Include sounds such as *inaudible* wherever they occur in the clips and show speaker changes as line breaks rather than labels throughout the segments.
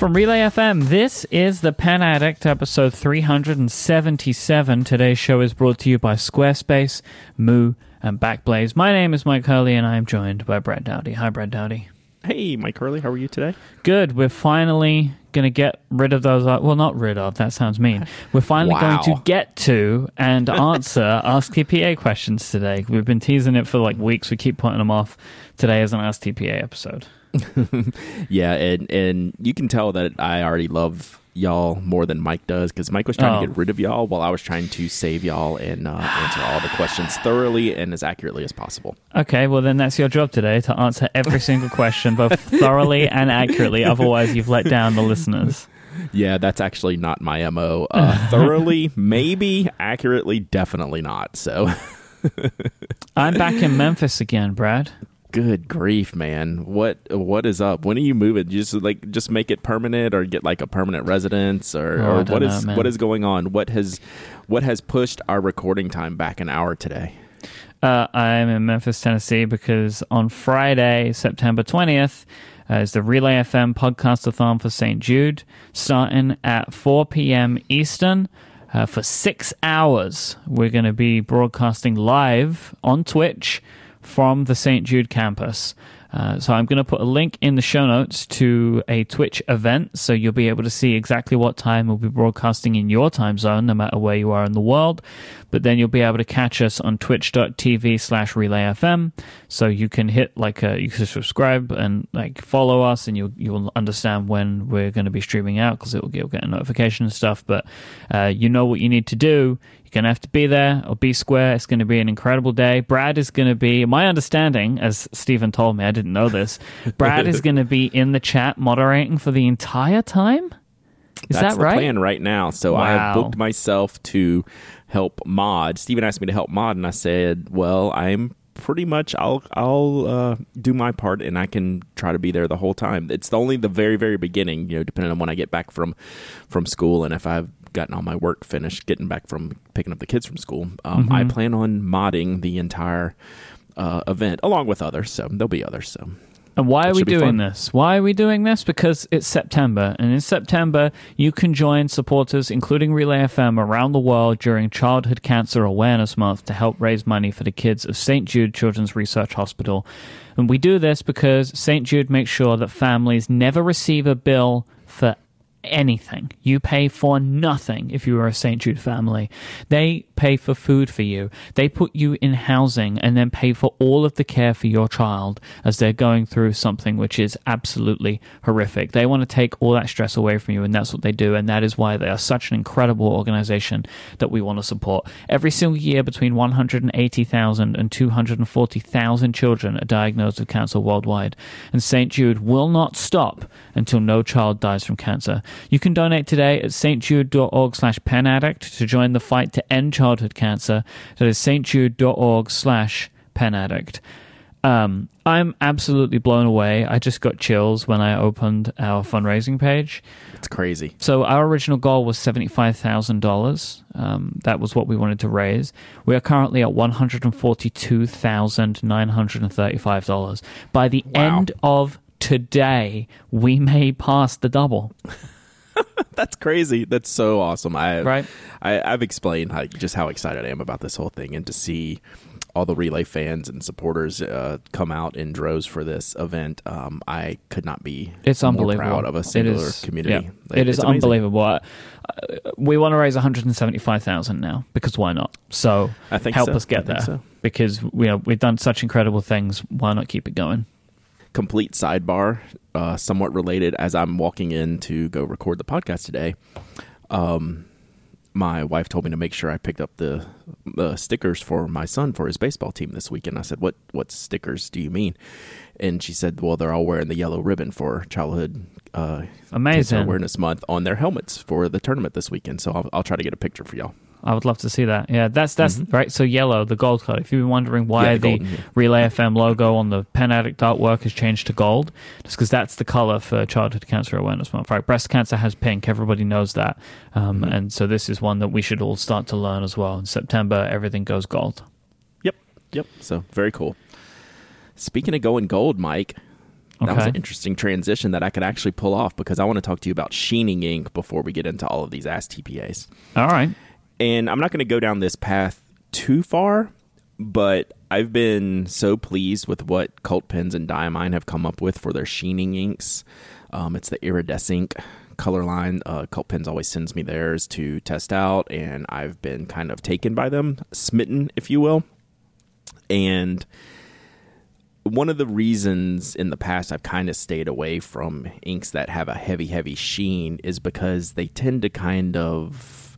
From Relay FM, this is the Pen Addict, episode 377. Today's show is brought to you by Squarespace, Moo, and Backblaze. My name is Myke Hurley, and I am joined by Brad Dowdy. Hi, Brad Dowdy.
Hey, Myke Hurley, how are you today?
Good. We're finally going to get rid of those. Uh, well, not rid of. That sounds mean. We're finally
Wow.
going to get to and answer *laughs* Ask TPA questions today. We've been teasing it for like weeks. We keep putting them off. Today is an Ask TPA episode. *laughs*
Yeah, and and you can tell that I already love y'all more than Myke does because Myke was trying
Oh.
to get rid of y'all while I was trying to save y'all and uh, answer all the questions thoroughly and as accurately as possible.
Okay, well then that's your job today to answer every single question, both *laughs* thoroughly and accurately. Otherwise, you've let down the listeners.
Yeah, that's actually not my mo. Uh, *laughs* thoroughly, maybe. Accurately, definitely not. So,
I'm back in Memphis again, Brad.
Good grief, man. What what is up? When are you moving? Just like just make it permanent, or get like a permanent residence, or,
Oh, I
or
don't
what
know,
is what is going on? What has what has pushed our recording time back an hour today?
Uh, I'm in Memphis, Tennessee, because on Friday, September 20th, uh, is the Relay FM podcastathon for St. Jude, starting at 4 p.m. Eastern. Uh, for six hours, we're going to be broadcasting live on Twitch from the St. Jude campus. Uh, so I'm going to put a link in the show notes to a Twitch event, so you'll be able to see exactly what time we'll be broadcasting in your time zone, no matter where you are in the world. But then you'll be able to catch us on twitch.tv slash relayfm. So you can hit like a, you can subscribe and like follow us, and you'll you'll understand when we're going to be streaming out because it will get a notification and stuff. But uh, you know what you need to do. You're going to have to be there or be square. It's going to be an incredible day. Brad is going to be, my understanding, as Stephen told me, I didn't know this, *laughs* Brad is going to be in the chat moderating for the entire time? Is
That's
that
the
right?
plan right now. So I have booked myself to help mod. Stephen asked me to help mod, and I said, "Well, I'm pretty much I'll I'll uh, do my part, and I can try to be there the whole time. It's only the very very beginning, you know, depending on when I get back from from school, and if I've gotten all my work finished, getting back from picking up the kids from school. Um,
Mm-hmm.
I plan on modding the entire uh, event along with others. So there'll be others. So
And why
That
are we doing
fun.
this? Why are we doing this? Because it's September, and in September, you can join supporters, including Relay FM, around the world during Childhood Cancer Awareness Month to help raise money for the kids of St. Jude Children's Research Hospital. And we do this because St. Jude makes sure that families never receive a bill for anything. You pay for nothing if you are a St. Jude family. They pay for food for you. They put you in housing and then pay for all of the care for your child as they're going through something which is absolutely horrific. They want to take all that stress away from you and that's what they do and that is why they are such an incredible organization that we want to support. Every single year between 180,000 and 240,000 children are diagnosed with cancer worldwide and St. Jude will not stop until no child dies from cancer. You can donate today at stjude.org slash penaddict to join the fight to end childhood cancer. That is stjude.org slash penaddict. Um, I'm absolutely blown away. I just got chills when I opened our fundraising page.
it's crazy.
So our original goal was seventy-five thousand dollars. Um, that was what we wanted to raise. We are currently at one hundred and forty-two thousand nine hundred and thirty-five dollars. By the
Wow.
end of today, we may pass the double. *laughs* *laughs*
That's crazy. That's so awesome. I
Right.
I, I've explained how, just how excited I am about this whole thing, and to see all the relay fans and supporters uh, come out in droves for this event. Um, I could not be
It's
more
unbelievable.
proud of a singular
is-
community.
yeah,
Like,
it is unbelievable. Uh, we want to raise one hundred and seventy-five thousand now because why not? So
I think
help
so.
us get there
so.
because we we've done such incredible things. Why not keep it going?
Complete sidebar, uh, somewhat related. As I'm walking in to go record the podcast today, um, my wife told me to make sure I picked up the the stickers for my son for his baseball team this weekend. I said, "What what stickers do you mean?" And she said, "Well, they're all wearing the yellow ribbon for childhood uh,
Amazing.
Awareness Month on their helmets for the tournament this weekend." So I'll, I'll try to get a picture for y'all.
I would love to see that. Yeah, that's that's right. So yellow, the gold color. If you've been wondering why
Mm-hmm. Yeah, the golden, yeah.
Relay FM logo on the Pen Addict artwork has changed to gold, just because that's the color for Childhood Cancer Awareness Month. Right, breast cancer has pink. Everybody knows that, um,
Mm-hmm.
and so this is one that we should all start to learn as well. In September, everything goes gold.
Yep, yep. So very cool. Speaking of going gold, Myke, That was an interesting transition that I could actually pull off because I want to talk to you about sheening ink before we get into all of these Ask TPAs.
All right.
And I'm not going to go down this path too far, but I've been so pleased with what Cult Pens and Diamine have come up with for their sheening inks. Um, it's the Iridescink color line. Uh, Cult Pens always sends me theirs to test out, and I've been kind of taken by them, smitten, if you will. And one of the reasons in the past I've kind of stayed away from inks that have a heavy, heavy sheen is because they tend to kind of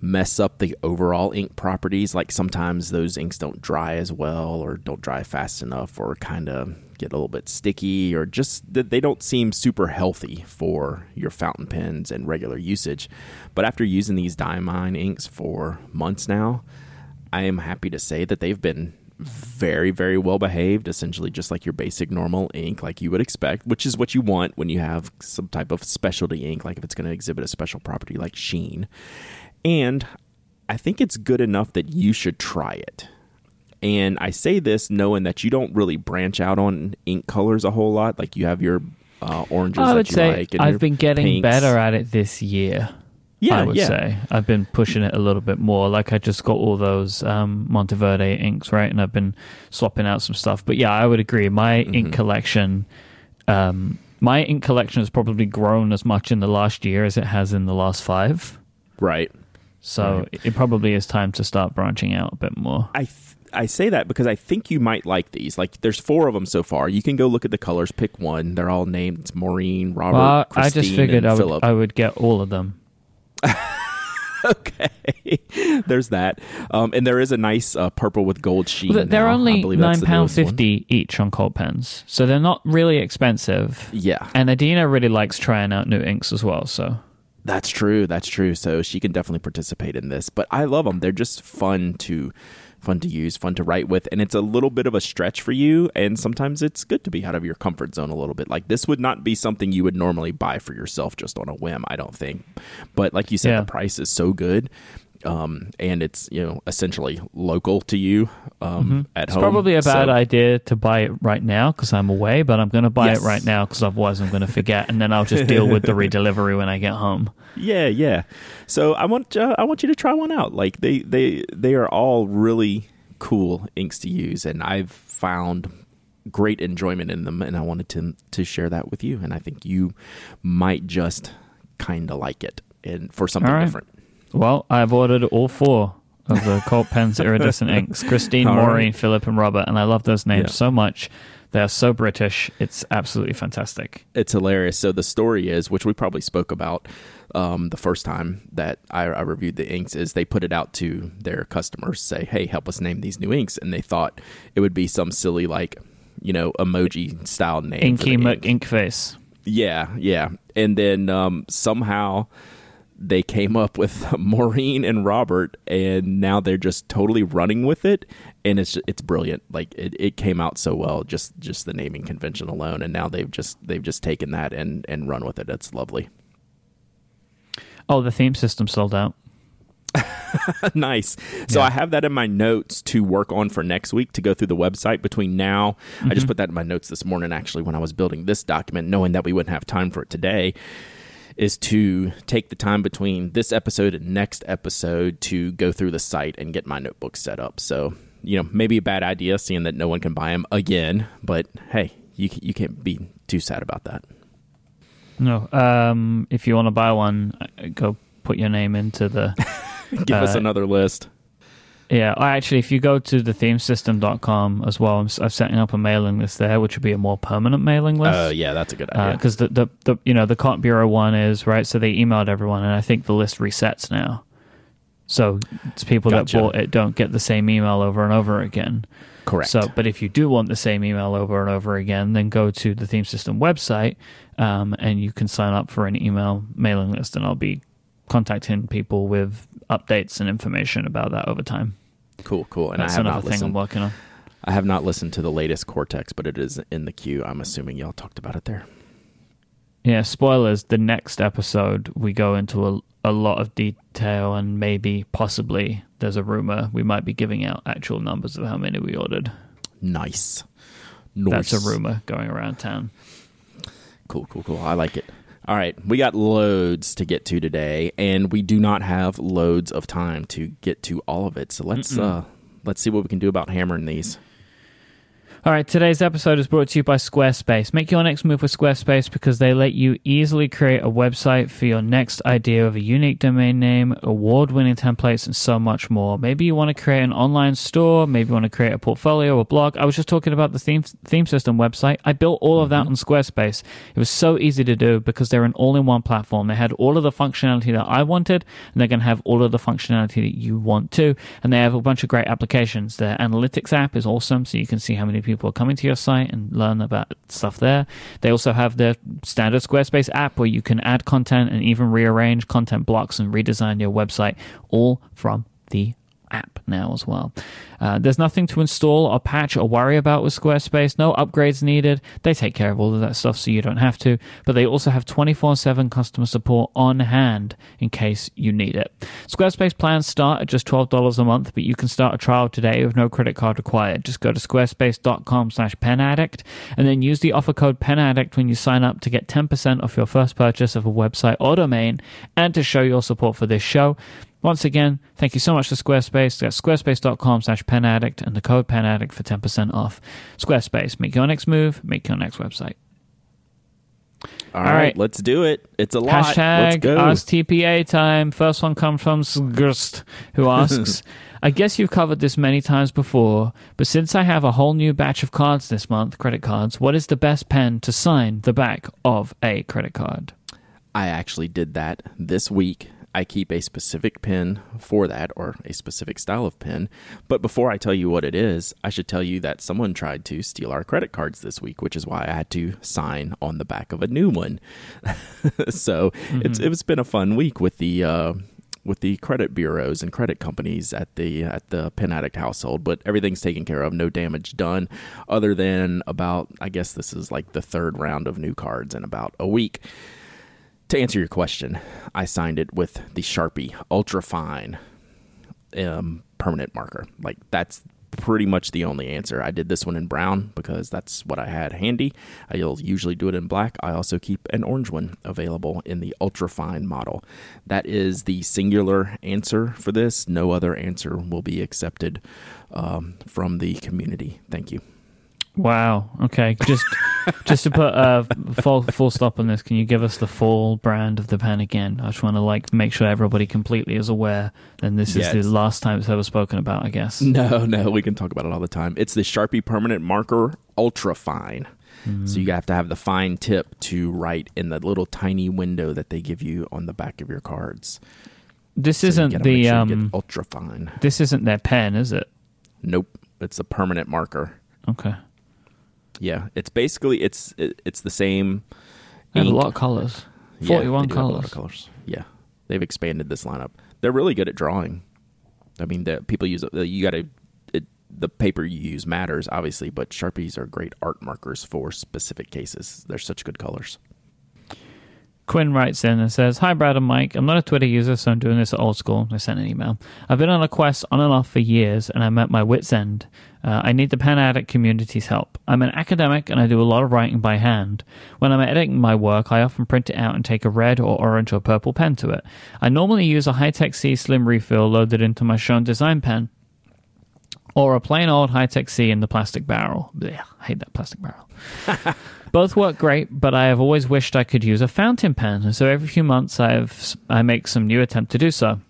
mess up the overall ink properties. Like sometimes those inks don't dry as well, or don't dry fast enough, or kind of get a little bit sticky, or just they don't seem super healthy for your fountain pens and regular usage. But after using these Diamine inks for months now, I am happy to say that they've been very, very well behaved, essentially just like your basic normal ink, like you would expect, which is what you want when you have some type of specialty ink, like if it's going to exhibit a special property like sheen. And I think it's good enough that you should try it. And I say this knowing that you don't really branch out on ink colors a whole lot. Like you have your uh, oranges
I
that
would
you
say
like. And
I've been getting
pinks.
better at it this year.
Yeah,
I would
yeah.
say I've been pushing it a little bit more. Like I just got all those um, Monteverde inks, right, and I've been swapping out some stuff. But yeah, I would agree. My
Mm-hmm.
ink collection, um, my ink collection has probably grown as much in the last year as it has in the last five.
Right.
So
Right.
it probably is time to start branching out a bit more.
I th- I say that because I think you might like these. Like, there's four of them so far. You can go look at the colors, pick one. They're all named it's Maureen, Robert,
Well, I
Christine,
just figured I would. I would get all of them. *laughs*
okay, *laughs* there's that. Um, and there is a nice uh, purple with gold sheen.
Well, they're
now.
Only nine pound fifty each on Cult Pens, so they're not really expensive.
Yeah,
And Adina really likes trying out new inks as well. So
That's true. That's true. So she can definitely participate in this. But I love them. They're just fun to fun to use, fun to write with, and it's a little bit of a stretch for you. And sometimes it's good to be out of your comfort zone a little bit. Like this would not be something you would normally buy for yourself just on a whim. I don't think. But like you said,
Yeah.
the price is so good. Um, and it's you know essentially local to you um, at
it's
home.
probably a bad
So-
idea to buy it right now because I'm away. But I'm going to buy
Yes.
it right now because otherwise I'm going to forget, and then I'll just *laughs* deal with the redelivery when I get home.
Yeah, yeah. So I want uh, I want you to try one out. Like they they they are all really cool inks to use, and I've found great enjoyment in them, and I wanted to to share that with you. And I think you might just kind of like it, and for something
right.
different.
Well, I've ordered all four of the Cult Pens Iridescink *laughs* inks: Christine,
All right.
Maureen, Philip, and Robert, and I love those names
Yeah.
so much. They are so British. It's absolutely fantastic.
It's hilarious. So the story is, which we probably spoke about um, the first time that I, I reviewed the inks, is they put it out to their customers, say, "Hey, help us name these new inks," and they thought it would be some silly like, you know, emoji style name.
Inky
ink.
Face.
Yeah, yeah. And then um, somehow they came up with *laughs* Maureen and Robert, and now they're just totally running with it, and it's it's brilliant. Like it, it came out so well, just just the naming convention alone, and now they've just they've just taken that and and run with it. It's lovely.
Oh, the theme system sold out. *laughs*
nice. So
Yeah.
I have that in my notes to work on for next week to go through the website between now. I just mm-hmm. put that in my notes this morning actually when I was building this document, knowing that we wouldn't have time for it today. Is to take the time between this episode and next episode to go through the site and get my notebook set up. So, you know, maybe a bad idea seeing that no one can buy them again, but hey, you, you can't be too sad about that.
No. Um, if you want to buy one, uh, go put your name into the. *laughs*
Give us
Uh,
another list.
Yeah, I actually, if you go to the themesystem.com as well, I'm, I'm setting up a mailing list there, which would be a more permanent mailing list.
Oh, yeah, that's a good idea.
because the, the the you know the Cotton Bureau one is right, so they emailed everyone, and I think the list resets now. So it's people
Gotcha.
that bought it don't get the same email over and over again.
Correct.
So, but if you do want the same email over and over again, then go to the theme system website, um, and you can sign up for an email mailing list, and I'll be contacting people with updates and information about that over time.
cool, cool. And
That's
I have
another
not
thing
listened.
I'm working on.
I have not listened to the latest Cortex, but it is in the queue. I'm assuming y'all talked about it there.
Yeah, spoilers. The next episode, we go into a, a lot of detail, and maybe, possibly, there's a rumor we might be giving out actual numbers of how many we ordered.
Nice.
That's a rumor going around town.
Cool, cool, cool. I like it. All right, we got loads to get to today, and we do not have loads of time to get to all of it. So let's uh let's see what we can do about hammering these.
All right, today's episode is brought to you by Squarespace. Make your next move with Squarespace because they let you easily create a website for your next idea of a unique domain name, award winning templates, and so much more. Maybe you want to create an online store, maybe you want to create a portfolio or blog. I was just talking about the theme, theme system website. I built all of that mm-hmm. on Squarespace. It was so easy to do because they're an all in one platform. They had all of the functionality that I wanted, and they're going to have all of the functionality that you want too. And they have a bunch of great applications. Their analytics app is awesome, so you can see how many people are coming to your site and learn about stuff there. They also have their standard Squarespace app where you can add content and even rearrange content blocks and redesign your website all from the app now as well. Uh, there's nothing to install or patch or worry about with Squarespace. No upgrades needed. They take care of all of that stuff so you don't have to. But they also have 24 7 customer support on hand in case you need it. Squarespace plans start at just $12 a month, but you can start a trial today with no credit card required. Just go to squarespace.com slash penaddict and then use the offer code penaddict when you sign up to get 10% off your first purchase of a website or domain and to show your support for this show. Once again, thank you so much to Squarespace. That's squarespace.com slash penaddict and the code penaddict for 10% off. Squarespace, make your next move, make your next website.
All
All
right,
right.
let's do it. It's a lot.
Hashtag. AskTPA time. First one comes from Sgurst, who *laughs* asks, I guess you've covered this many times before, but since I have a whole new batch of cards this month, credit cards, what is the best pen to sign the back of a credit card?
I actually did that this week. I keep a specific pen for that or a specific style of pen. But before I tell you what it is, I should tell you that someone tried to steal our credit cards this week, which is why I had to sign on the back of a new one. *laughs* so it's it's been a fun week with the uh, with the credit bureaus and credit companies at the at the Pen Addict household, but everything's taken care of, no damage done, other than about I guess this is like the third round of new cards in about a week. To answer your question, I signed it with the Sharpie Ultra Fine um, permanent marker. Like that's pretty much the only answer. I did this one in brown because that's what I had handy. I'll usually do it in black. I also keep an orange one available in the ultra fine model. That is the singular answer for this. No other answer will be accepted um, from the community. Thank you.
Wow. Okay. Just just to put a full full stop on this, can you give us the full brand of the pen again? I just want to like make sure everybody completely is aware. And this
Yeah,
is the last time it's ever spoken about, I guess.
No, no, we can talk about it all the time. It's the Sharpie permanent marker ultra fine. So you have to have the fine tip to write in the little tiny window that they give you on the back of your cards.
This
So
isn't the
sure
um.
ultra fine.
This isn't their pen, is it?
Nope, it's a permanent marker.
Okay.
Yeah, it's basically it's it, it's the same.
They have a lot of colors.
Yeah,
Forty-one
do have a lot
colors.
of colors. Yeah, they've expanded this lineup. They're really good at drawing. I mean, the people use uh, you got to. The paper you use matters, obviously, but sharpies are great art markers for specific cases. They're such good colors.
Quinn writes in and says, Hi, Brad and Myke. I'm not a Twitter user, so I'm doing this old school. I sent an email. I've been on a quest on and off for years, and I'm at my wit's end. Uh, I need the Pen Addict community's help. I'm an academic, and I do a lot of writing by hand. When I'm editing my work, I often print it out and take a red or orange or purple pen to it. I normally use a Hi-Tec-C Slim refill loaded into my Schon DSGN pen, or a plain old Hi-Tec-C in the plastic barrel. Blech, I hate that plastic barrel. *laughs* Both work great, but I have always wished I could use a fountain pen, so every few months I have I make some new attempt to do so.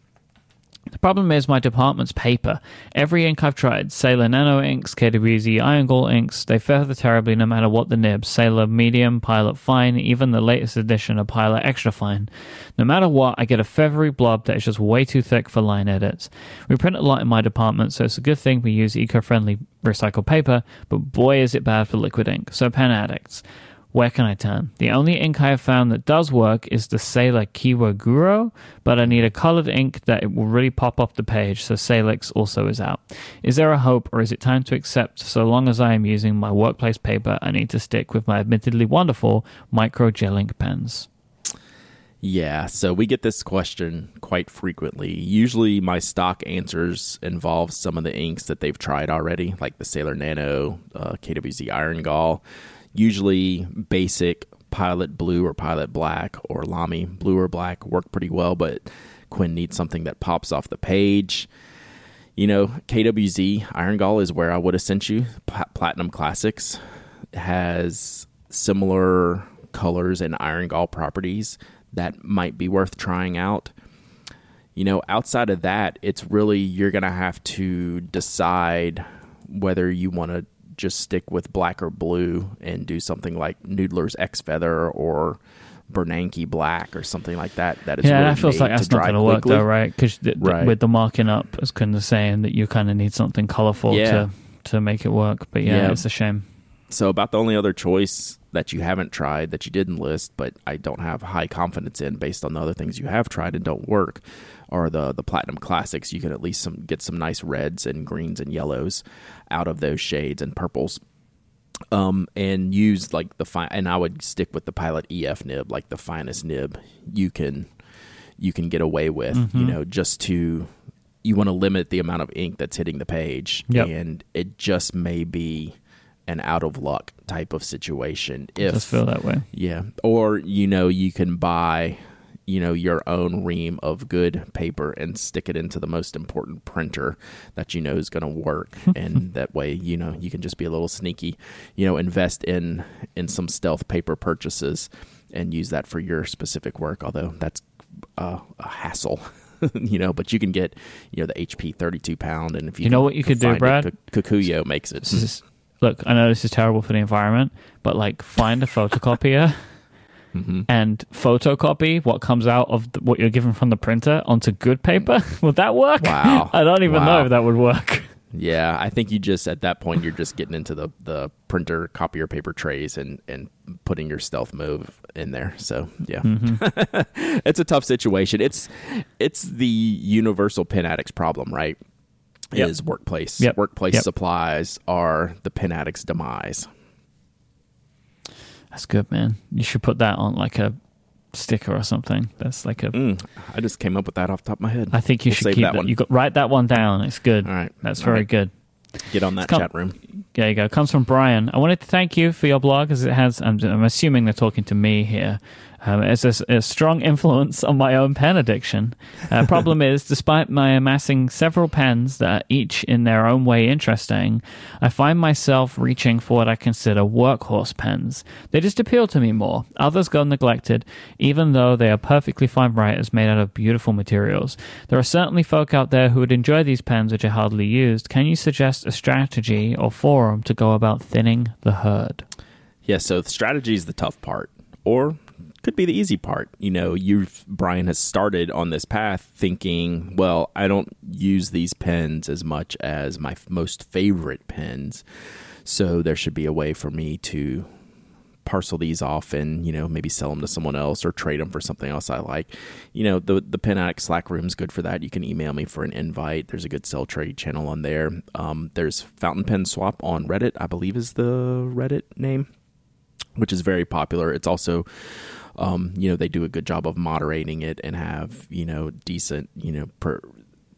The problem is my department's paper. Every ink I've tried, Sailor Nano inks, KWZ Iron Gall inks, they feather terribly no matter what the nib. Sailor Medium, Pilot Fine, even the latest edition of Pilot Extra Fine. No matter what, I get a feathery blob that is just way too thick for line edits. We print a lot in my department, so it's a good thing we use eco-friendly recycled paper, but boy is it bad for liquid ink. So pen addicts. Where can I turn? The only ink I have found that does work is the Sailor Kiwaguro, but I need a colored ink that it will really pop off the page, so Salix also is out. Is there a hope, or is it time to accept so long as I am using my workplace paper, I need to stick with my admittedly wonderful micro gel ink pens?
Yeah, so we get this question quite frequently. Usually, my stock answers involve some of the inks that they've tried already, like the Sailor Nano, uh, KWZ Iron Gall. Usually, basic Pilot Blue or Pilot Black or Lamy Blue or Black work pretty well, but Quinn needs something that pops off the page. You know, KWZ Iron Gall is where I would have sent you. Platinum Classics has similar colors and Iron Gall properties that might be worth trying out. You know, outside of that, it's really you're going to have to decide whether you want to just stick with black or blue and do something like Noodler's X Feather or Bernanke Black or something like that. That is
yeah,
really
that feels like that's not going to work though, right? Because th- right. with the marking up, as Quinn was saying, that you kind of need something colorful yeah. to to make it work. But yeah, yeah, it's a shame.
So about the only other choice that you haven't tried that you didn't list, but I don't have high confidence in based on the other things you have tried and don't work, are the the platinum classics. You can at least some get some nice reds and greens and yellows out of those shades and purples. Um, and use like the fine, and I would stick with the Pilot EF nib, like the finest nib you can you can get away with. Mm-hmm. You know, just to you want to limit the amount of ink that's hitting the page,
yep.
and it just may be an out of luck type of situation. If
just feel that way,
yeah. Or you know, you can buy you know your own ream of good paper and stick it into the most important printer that you know is going to work. *laughs* And that way you know you can just be a little sneaky you know invest in in some stealth paper purchases and use that for your specific work although that's uh, a hassle *laughs* you know, but you can get, you know, the HP 32 pound, and if you,
you know what you could do, Brad,
it, Kokuyo makes it.
Look, I know this is terrible for the environment, but like find a *laughs* photocopier mm-hmm. and photocopy what comes out of the, what you're given from the printer onto good paper. *laughs* Would that work?
Wow. *laughs*
I don't even
wow.
know if that would work. *laughs*
Yeah, I think you just at that point you're just getting into the, the printer copier paper trays and, and putting your stealth move in there. So yeah, mm-hmm. it's a tough situation. It's it's the universal pen addicts problem, right? yep. is workplace.
Yep.
Workplace
yep.
supplies are the pen addict's demise.
That's good, man. You should put that on like a sticker or something. That's like a.
Mm, I just came up with that off the top of my head.
I think you we'll should keep that, one. You got write that one down. It's good.
All right,
that's very right. good.
Get on that chat room.
There you go. It comes from Brian. I wanted to thank you for your blog, as it has. I'm, I'm assuming they're talking to me here. Um, it's a, a, strong influence on my own pen addiction. Uh, problem is, despite my amassing several pens that are each in their own way interesting, I find myself reaching for what I consider workhorse pens. They just appeal to me more. Others go neglected, even though they are perfectly fine writers made out of beautiful materials. There are certainly folk out there who would enjoy these pens which are hardly used. Can you suggest a strategy or forum to go about thinning the herd?
Yeah, so strategy is the tough part. Or could be the easy part. You know, you Brian has started on this path thinking, well, I don't use these pens as much as my f- most favorite pens, so there should be a way for me to parcel these off and you know maybe sell them to someone else or trade them for something else I like. You know the the Pen Addict Slack room is good for that. You can email me for an invite. There's a good sell trade channel on there. Um, there's Fountain Pen Swap on Reddit, I believe is the Reddit name, which is very popular. It's also um, you know, they do a good job of moderating it and have, you know, decent, you know, per,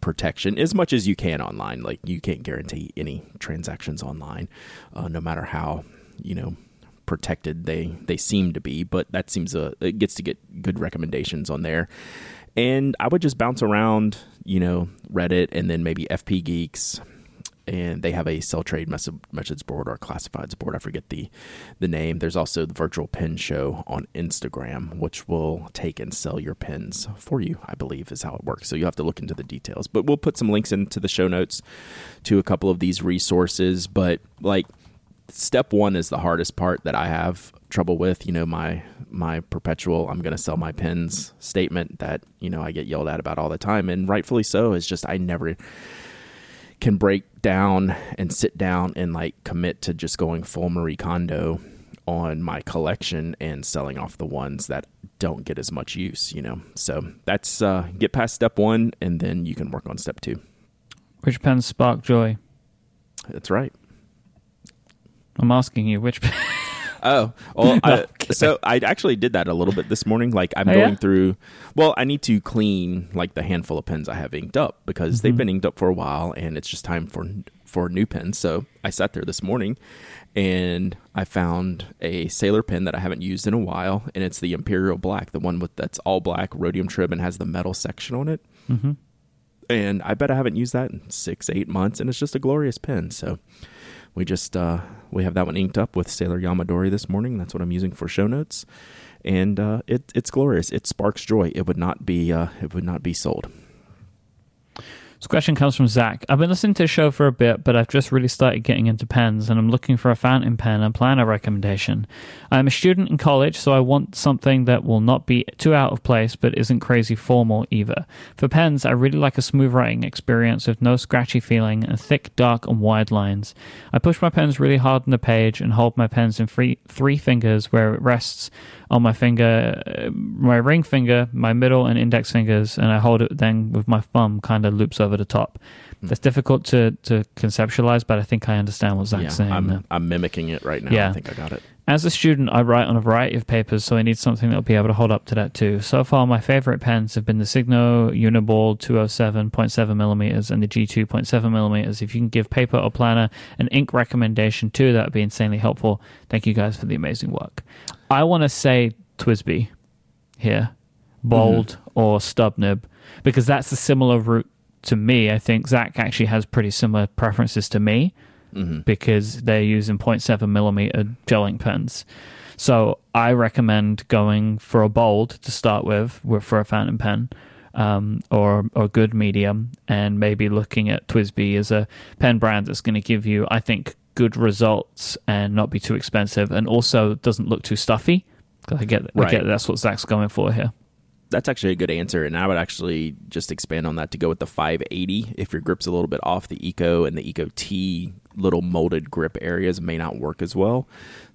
protection as much as you can online. Like you can't guarantee any transactions online, uh, no matter how, you know, protected they, they seem to be, but that seems a, it gets to get good recommendations on there. And I would just bounce around, you know, Reddit and then maybe FP Geeks, and they have a sell trade message board or classifieds board. I forget the the name. There's also the virtual pen show on Instagram, which will take and sell your pins for you. I believe is how it works. So you have to look into the details. But we'll put some links into the show notes to a couple of these resources. But like step one is the hardest part that I have trouble with. You know my my perpetual I'm going to sell my pins statement that you know I get yelled at about all the time, and rightfully so. Is just I never can break down and sit down and like commit to just going full Marie Kondo on my collection and selling off the ones that don't get as much use, you know. So that's uh, get past step one and then you can work on step two.
Which pens spark joy?
That's right.
I'm asking you which. *laughs*
oh, well, *laughs* I, so I actually did that a little bit this morning. Like I'm
Oh,
going
yeah?
through. Well, I need to clean like the handful of pens I have inked up because they've
Mm-hmm.
been inked up for a while, and it's just time for for new pens. So I sat there this morning, and I found a sailor pen that I haven't used in a while, and it's the Imperial Black, the one with that's all black rhodium trim and has the metal section on it.
hmm
And I bet I haven't used that in six, eight months, and it's just a glorious pen. So we just uh, we have that one inked up with Sailor Yamadori this morning. That's what I'm using for show notes, and uh, it it's glorious. It sparks joy. It would not be uh, it would not be sold.
This question comes from Zach. I've been listening to the show for a bit, but I've just really started getting into pens and I'm looking for a fountain pen and planner recommendation. I'm a student in college, so I want something that will not be too out of place but isn't crazy formal either. For pens, I really like a smooth writing experience with no scratchy feeling and thick, dark, and wide lines. I push my pens really hard on the page and hold my pens in free, three fingers where it rests on my finger, uh, my ring finger, my middle and index fingers, and I hold it then with my thumb kind of loops over the top. That's difficult to, to conceptualize, but I think I understand what Zach's
yeah,
saying. there.
I'm I'm mimicking it right now.
Yeah.
I think I got it.
As a student, I write on a variety of papers, so I need something that'll be able to hold up to that too. So far, my favorite pens have been the Signo Uniball 207.7 millimeters and the G2.7 millimeters. If you can give paper or planner an ink recommendation too, that would be insanely helpful. Thank you guys for the amazing work. I want to say TWSBI here, bold or stub nib, because that's a similar route to me. I think Zach actually has pretty similar preferences to me
hmm
because they're using 0.7 millimeter gel ink pens. So I recommend going for a bold to start with, with for a fountain pen, um, or or good medium, and maybe looking at TWSBI as a pen brand that's going to give you, I think, good results and not be too expensive, and also doesn't look too stuffy. I get, I get that's what Zach's going for here.
That's actually a good answer, and I would actually just expand on that to go with the 580. If your grip's a little bit off, the Eco and the Eco T little molded grip areas may not work as well.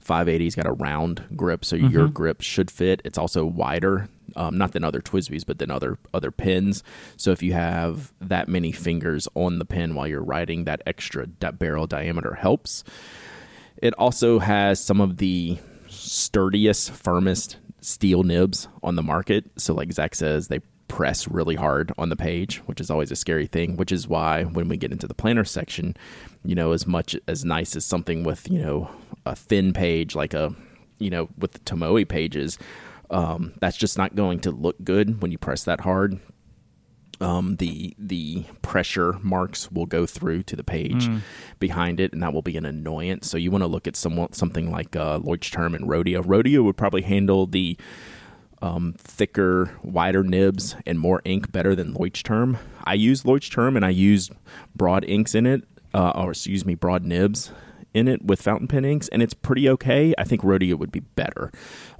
580's got a round grip, so your grip should fit. It's also wider, um, not than other TWSBIs, but than other other pins. So if you have that many fingers on the pen while you're writing, that extra barrel diameter helps. It also has some of the sturdiest, firmest steel nibs on the market. So, like Zach says, they press really hard on the page, which is always a scary thing. Which is why when we get into the planner section, you know, as much as nice as something with you know a thin page like a you know with the Tomoe pages, um, that's just not going to look good when you press that hard um, the the pressure marks will go through to the page behind it, and that will be an annoyance. So you want to look at somewhat something like uh, Leuchtturm and Rhodia. Rhodia would probably handle the um, thicker, wider nibs and more ink better than Leuchtturm. I use Leuchtturm and I use broad inks in it, uh, or excuse me, broad nibs in it with fountain pen inks, and it's pretty okay. I think Rhodia would be better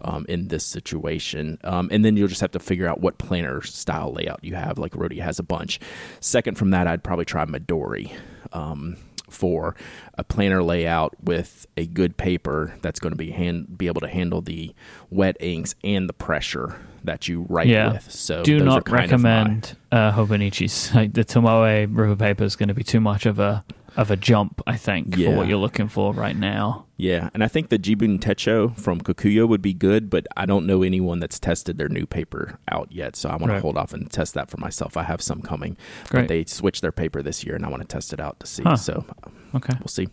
um, in this situation. Um, and then you'll just have to figure out what planner style layout you have. Like Rhodia has a bunch. Second from that, I'd probably try Midori. Um, for a planner layout with a good paper that's going to be hand be able to handle the wet inks and the pressure that you write
Yeah.
with. So
Do not
kind of my-
recommend uh, Hobonichi's. Like the Tomoe river paper is going to be too much of a of a jump, I think,
Yeah.
for what you're looking for right now.
Yeah, and I think the Jibun Techo from Kokuyo would be good, but I don't know anyone that's tested their new paper out yet, so I want
Right.
to hold off and test that for myself. I have some coming,
Great.
but they switched their paper this year, and I want to test it out to see.
Huh.
So
Okay.
we'll see.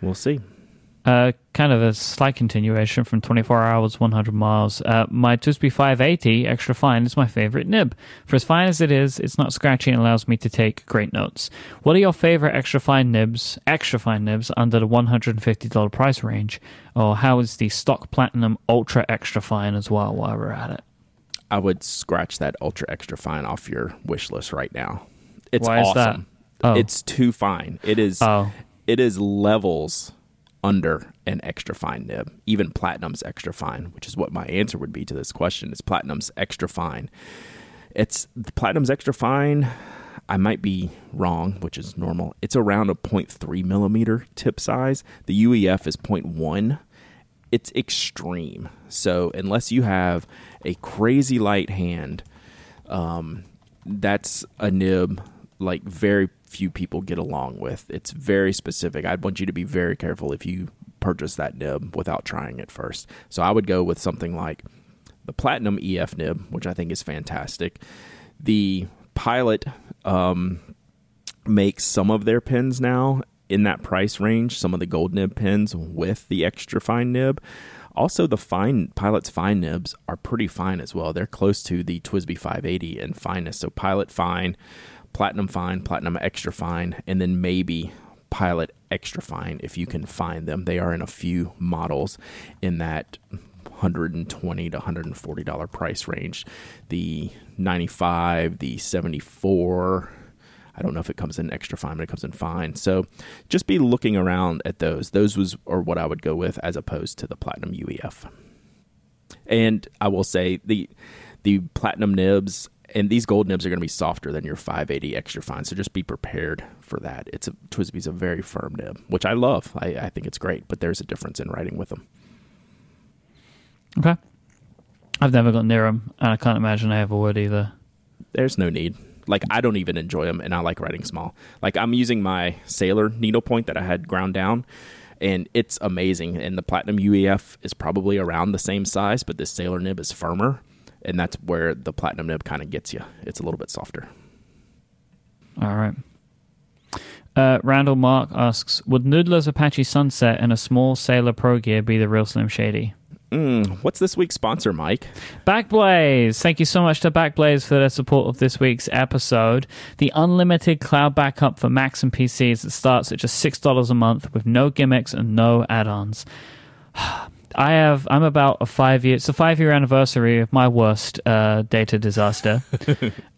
We'll see.
Uh, kind of a slight continuation from 24 hours, 100 miles. Uh, my TWSBI 580 extra fine is my favorite nib. For as fine as it is, it's not scratchy and allows me to take great notes. What are your favorite extra fine nibs, extra fine nibs under the $150 price range? Or how is the stock platinum ultra extra fine as well while we're at it?
I would scratch that ultra extra fine off your wish list right now. It's
Why is that?
awesome.
Oh.
It's too fine. It is.
Oh,
it is levels under an extra fine nib. Even platinum's extra fine, which is what my answer would be to this question. Is platinum's extra fine? It's platinum's extra fine. I might be wrong, which is normal. It's around a 0.3 millimeter tip size. The UEF is 0.1. It's extreme. So unless you have a crazy light hand, um, that's a nib like very few people get along with. It's very specific. I'd want you to be very careful if you purchase that nib without trying it first. So I would go with something like the Platinum EF nib, which I think is fantastic. The Pilot um, makes some of their pins now in that price range, some of the gold nib pins with the extra fine nib. Also, the fine Pilot's fine nibs are pretty fine as well. They're close to the TWSBI 580 in fineness. So Pilot fine, Platinum fine, Platinum extra fine, and then maybe Pilot extra fine if you can find them. They are in a few models in that 120 to 140 dollar price range. The 95, the 74. I don't know if it comes in extra fine, but it comes in fine. So just be looking around at those. Those was or what I would go with as opposed to the platinum UEF. And I will say the the platinum nibs and these gold nibs are going to be softer than your 580 extra fine. So just be prepared for that. It's a TWSBI's a very firm nib, which I love. I, I think it's great, but there's a difference in writing with them.
Okay. I've never got near them, and I can't imagine I ever would either.
There's no need. Like I don't even enjoy them, and I like writing small. Like I'm using my Sailor needlepoint that I had ground down, and it's amazing. And the Platinum UEF is probably around the same size, but this Sailor nib is firmer, and that's where the Platinum nib kind of gets you. It's a little bit softer.
All right. Uh, Randall Mark asks, would Noodler's Apache Sunset and a small Sailor Pro Gear be the real Slim Shady?
Mm, what's this week's sponsor, Myke?
Backblaze. Thank you so much to Backblaze for their support of this week's episode. The unlimited cloud backup for Macs and PCs that starts at just $6 a month with no gimmicks and no add-ons. *sighs* I have. I'm about a five year. It's a five year anniversary of my worst uh, data disaster. *laughs*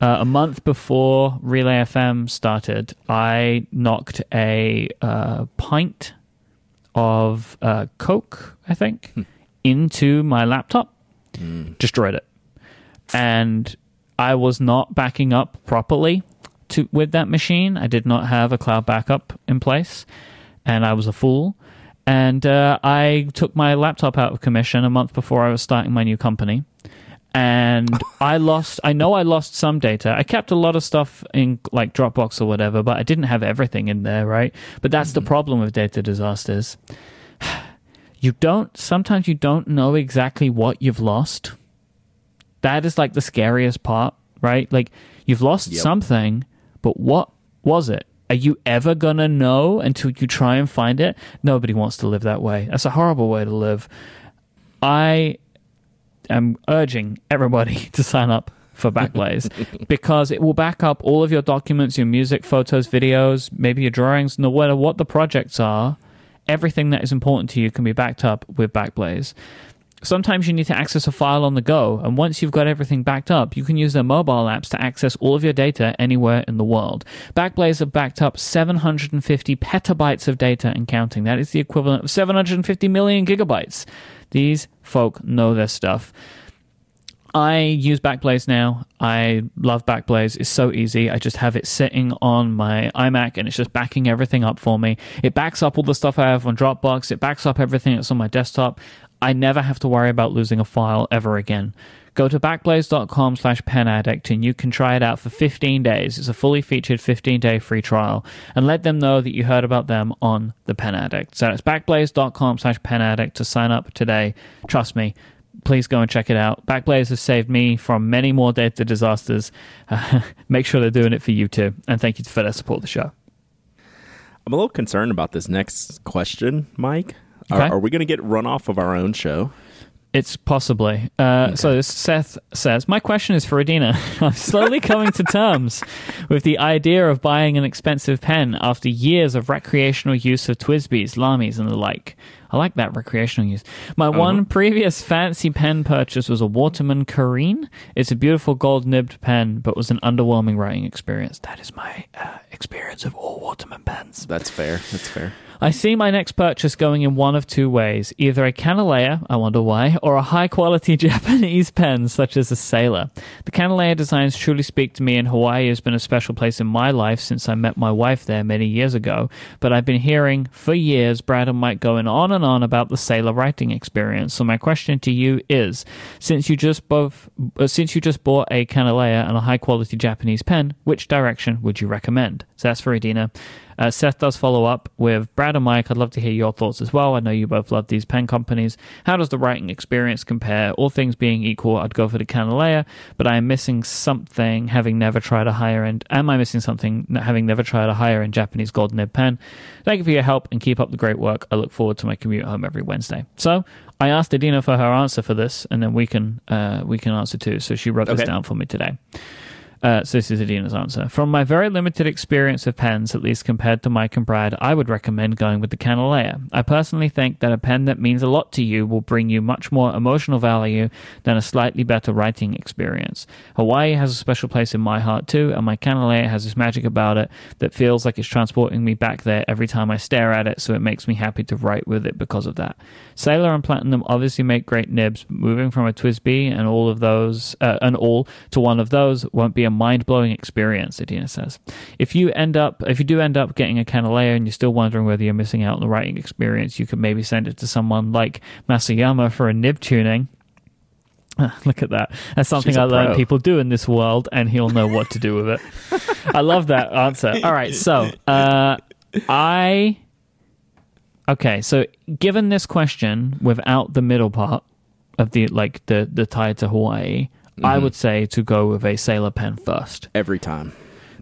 uh, a month before Relay FM started, I knocked a uh, pint of uh, Coke, I think, hmm. into my laptop, mm. destroyed it, and I was not backing up properly to with that machine. I did not have a cloud backup in place, and I was a fool and uh, I took my laptop out of commission a month before I was starting my new company. And *laughs* I lost, I know I lost some data. I kept a lot of stuff in like Dropbox or whatever, but I didn't have everything in there, right? But that's mm-hmm. the problem with data disasters. *sighs* You don't, sometimes you don't know exactly what you've lost. That is like the scariest part, right? Like you've lost yep. something, but what was it? Are you ever gonna know until you try and find it? Nobody wants to live that way. That's a horrible way to live. I am urging everybody *laughs* to sign up for Backblaze *laughs* because it will back up all of your documents, your music, photos, videos, maybe your drawings, no matter what the projects are. Everything that is important to you can be backed up with Backblaze sometimes you need to access a file on the go, and once you've got everything backed up, you can use their mobile apps to access all of your data anywhere in the world. Backblaze have backed up 750 petabytes of data and counting. That is the equivalent of 750 million gigabytes. These folk know their stuff. I use Backblaze now. I love Backblaze. It's so easy. I just have it sitting on my iMac and it's just backing everything up for me. It backs up all the stuff I have on Dropbox. It backs up everything that's on my desktop. I never have to worry about losing a file ever again. Go to backblaze.com slash penaddict and you can try it out for 15 days. It's a fully featured 15 day free trial and let them know that you heard about them on the Pen Addict. So it's backblaze.com slash penaddict to sign up today. Trust me, please go and check it out. Backblaze has saved me from many more data disasters. *laughs* Make sure they're doing it for you too. And thank you for their support of the show.
I'm a little concerned about this next question, Myke. Okay. Are, are we going to get run off of our own show?
It's possibly. Uh, okay. So Seth says, My question is for Adina. *laughs* I'm slowly coming to terms with the idea of buying an expensive pen after years of recreational use of TWSBIs, Lamys, and the like. I like that recreational use. My uh-huh. one previous fancy pen purchase was a Waterman Carène. It's a beautiful gold nibbed pen, but was an underwhelming writing experience. That is my uh, experience of all Waterman pens.
That's fair. That's fair.
I see my next purchase going in one of two ways either a Kanilea, I wonder why, or a high quality *laughs* Japanese pen such as a Sailor. The Kanilea designs truly speak to me, and Hawaii has been a special place in my life since I met my wife there many years ago. But I've been hearing for years Brad and Myke going on and on about the Sailor writing experience. So my question to you is since you just both uh, since you just bought a Kanilea and a high quality Japanese pen, which direction would you recommend? So that's for Adina. Uh, Seth does follow up with Brad and Myke. I'd love to hear your thoughts as well. I know you both love these pen companies. How does the writing experience compare? All things being equal, I'd go for the Kanilea, but I am missing something having never tried a higher end. Am I missing something having never tried a higher end Japanese gold nib pen? Thank you for your help and keep up the great work. I look forward to my commute home every Wednesday. So I asked Adina for her answer for this, and then we can uh, we can answer too. So she wrote this down for me today. Uh, so this is Adina's answer. From my very limited experience of pens, at least compared to Myke and Brad, I would recommend going with the Kanilea. I personally think that a pen that means a lot to you will bring you much more emotional value than a slightly better writing experience. Hawaii has a special place in my heart too, and my Kanilea has this magic about it that feels like it's transporting me back there every time I stare at it, so it makes me happy to write with it because of that. Sailor and Platinum obviously make great nibs. Moving from a TWSBI and all of those, uh, and all to one of those won't be a mind blowing experience. Adina says. If you end up, if you do end up getting a Kanilea and you're still wondering whether you're missing out on the writing experience, you could maybe send it to someone like Masuyama for a nib tuning. *laughs* Look at that. That's something
I a
I learned
pro.
people do in this world, and he'll know what to do with it. *laughs* I love that answer. All right, so uh, I okay. So given this question without the middle part of the like the the tie to Hawaii, I
Mm-hmm.
would say to go with a sailor pen first
Every time.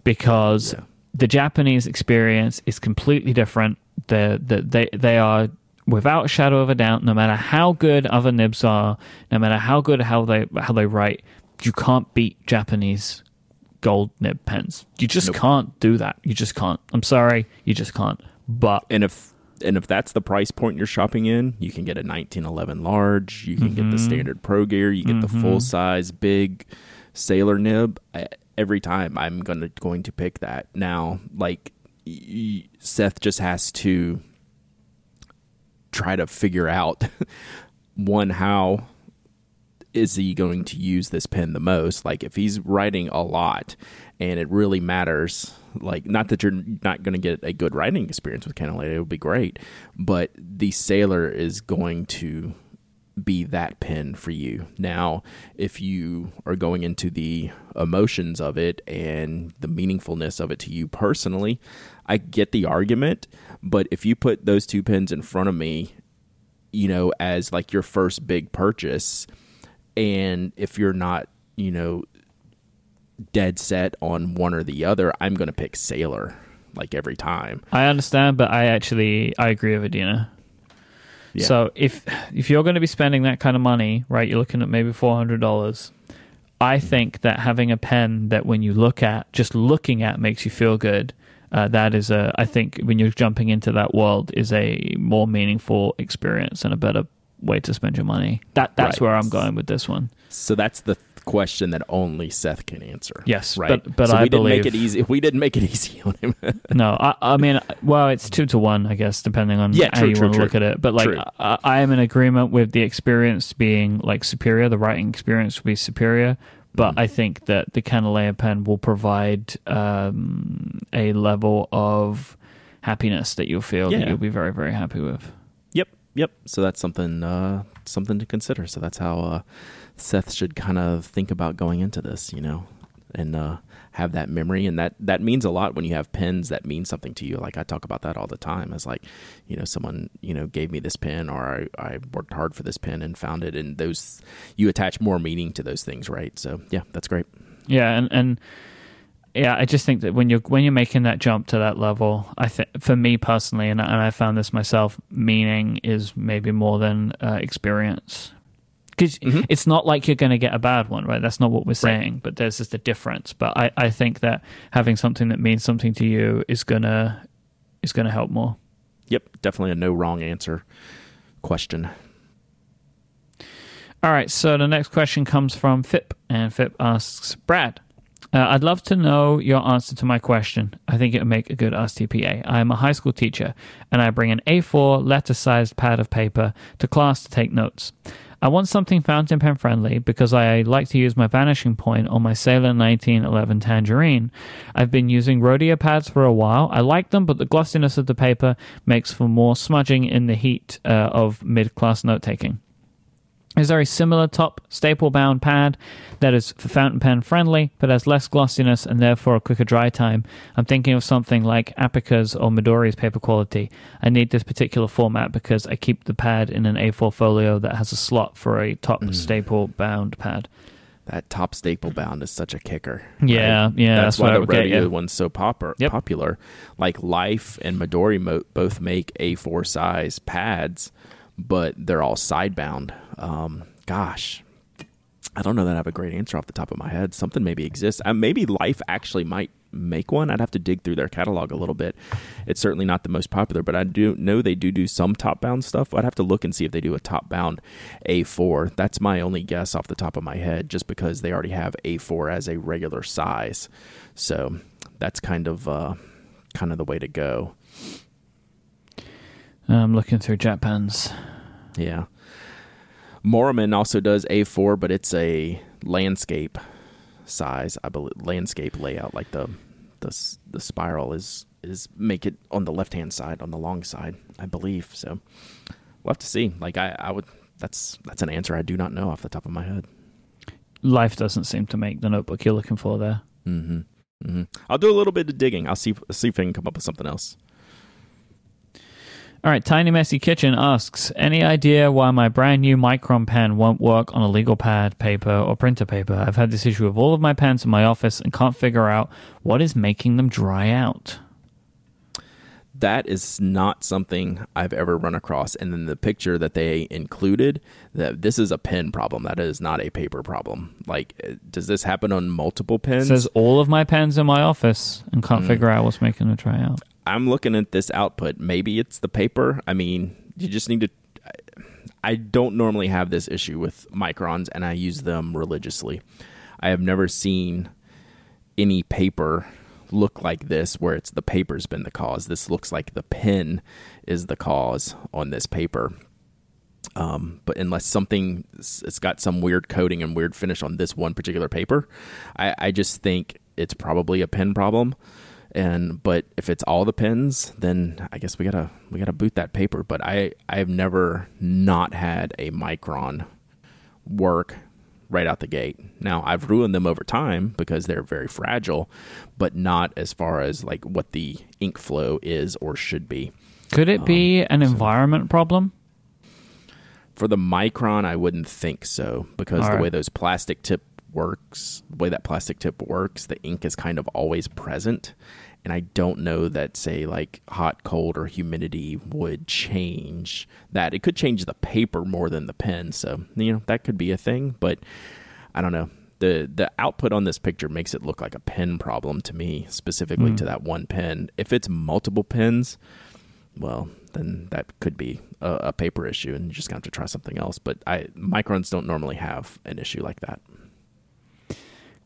because
Yeah.
the Japanese experience is completely different. The the they they are without a shadow of a doubt. No matter how good other nibs are, no matter how good how they how they write, you can't beat Japanese gold nib pens. You just
Nope.
can't do that. You just can't. I'm sorry, you just can't. But
And if and if that's the price point you're shopping in, you can get a 1911 large, you can get the mm-hmm. standard Pro Gear, you get the mm-hmm. full size big Sailor nib. I, every time I'm going to going to pick that. Now, like Seth just has to try to figure out *laughs* one how is he going to use this pen the most? Like if he's writing a lot and it really matters, like not that you're not going to get a good writing experience with Kanilea, it would be great, but the Sailor is going to be that pen for you. Now, if you are going into the emotions of it and the meaningfulness of it to you personally, I get the argument, but if you put those two pens in front of me, you know, as like your first big purchase, and if you're not, you know, dead set on one or the other, I'm going to pick Sailor like every time.
I understand. But I actually I agree with Adina.
Yeah.
So if if you're going to be spending that kind of money, right, you're looking at maybe four hundred dollars. I think that having a pen that when you look at, just looking at, makes you feel good. Uh, that is a, I think, when you're jumping into that world, is a more meaningful experience and a better way to spend your money. That that's
Right.
where I'm going with this one.
So that's the question that only Seth can answer.
Yes,
right.
but- but
so
I
we didn't make
believe-
it easy. *laughs* We didn't make it easy on him. *laughs*
No, I, I mean, well, it's two to one, I guess, depending on
Yeah,
how
true,
you
true,
want to look at it. But like. I, I am in agreement with the experience being like superior. The writing experience will be superior, but
Mm-hmm.
I think that the Kanilea pen will provide um, a level of happiness that you'll feel that you'll be very, very happy with.
Yep, yep. So that's something uh, something to consider. So that's how uh, Seth should kind of think about going into this, you know, and uh, have that memory, and that that means a lot when you have pens that mean something to you. Like I talk about that all the time. as like, you know, someone you know gave me this pen, or I, I worked hard for this pen and found it, and those you attach more meaning to those things, right? So yeah, that's great.
Yeah, and and yeah, I just think that when you're when you're making that jump to that level, I think for me personally, and, and I found this myself, meaning is maybe more than uh, experience. Because
Mhm.
it's not like you're going to get a bad one, right? That's not what we're saying, but there's just a difference. But I, I think that having something that means something to you is gonna is gonna help more.
Yep, definitely a no wrong answer question.
All right, so the next question comes from Fip, and Fip asks Brad. Uh, I'd love to know your answer to my question. I think it would make a good Ask TPA. I am a high school teacher, and I bring an A4 letter sized pad of paper to class to take notes. I want something fountain pen friendly because I like to use my vanishing point on my Sailor 1911 Tangerine. I've been using Rhodia pads for a while. I like them, but the glossiness of the paper makes for more smudging in the heat uh, of mid class note taking. Is very similar top staple bound pad that is fountain pen friendly but has less glossiness and therefore a quicker dry time? I'm thinking of something like Apica's or Midori's paper quality. I need this particular format because I keep the pad in an A4 folio that has a slot for a top
Mm.
staple bound pad.
That top staple bound is such a kicker.
Yeah,
right?
yeah,
That's,
that's
why the
Rhodia
one's so popper,
Yep.
popular. Like Life and Midori mo- both make A4 size pads, but they're all side bound. Um, gosh, I don't know that I have a great answer off the top of my head. Something maybe exists. Uh, maybe Life actually might make one. I'd have to dig through their catalog a little bit. It's certainly not the most popular, but I do know they do do some top bound stuff. I'd have to look and see if they do a top bound A4. That's my only guess off the top of my head, just because they already have A4 as a regular size. So that's kind of uh, kind of the way to go.
I'm looking through JetPens.
Yeah. Maruman also does A4, but it's a landscape size, I believe. Landscape layout, like the the the spiral is is make it on the left hand side, on the long side, I believe. So we'll have to see. Like I, I would. That's that's an answer I do not know off the top of my head.
Life doesn't seem to make the notebook you're looking for there.
hmm hmm I'll do a little bit of digging. I'll see see if I can come up with something else.
All right, Tiny Messy Kitchen asks, any idea why my brand new Micron pen won't work on a legal pad, paper, or printer paper? I've had this issue with all of my pens in my office and can't figure out what is making them dry out.
that is not something I've ever run across. And then the picture that they included, that this is a pen problem. That is not a paper problem. Like, uh, does this happen on multiple
It
pens?
says all of my pens in my office and can't
Mm.
figure out what's making them dry out.
I'm looking at this output. Maybe it's the paper. I mean, you just need to. I don't normally have this issue with microns, and I use them religiously. I have never seen any paper look like this where it's the paper's been the cause. This looks like the pen is the cause on this paper. Um, but unless something it's got some weird coating and weird finish on this one particular paper, I, I just think it's probably a pen problem. And but if it's all the pens, then I guess we gotta we gotta boot that paper. But I I have never not had a micron work right out the gate. Now I've ruined them over time because they're very fragile, but not as far as like what the ink flow is or should be.
Could it be um, an environment problem?
For the micron, I wouldn't think so because the way those plastic tip works, the way that plastic tip works, the ink is kind of always present. And I don't know that, say, like hot, cold, or humidity would change that. It could change the paper more than the pen. So, you know, that could be a thing. But I don't know. The, the output on this picture makes it look like a pen problem to me, specifically to hmm. that one pen. If it's multiple pens, well, then that could be a, a paper issue, and you just gonna have to try something else. But I microns don't normally have an issue like that.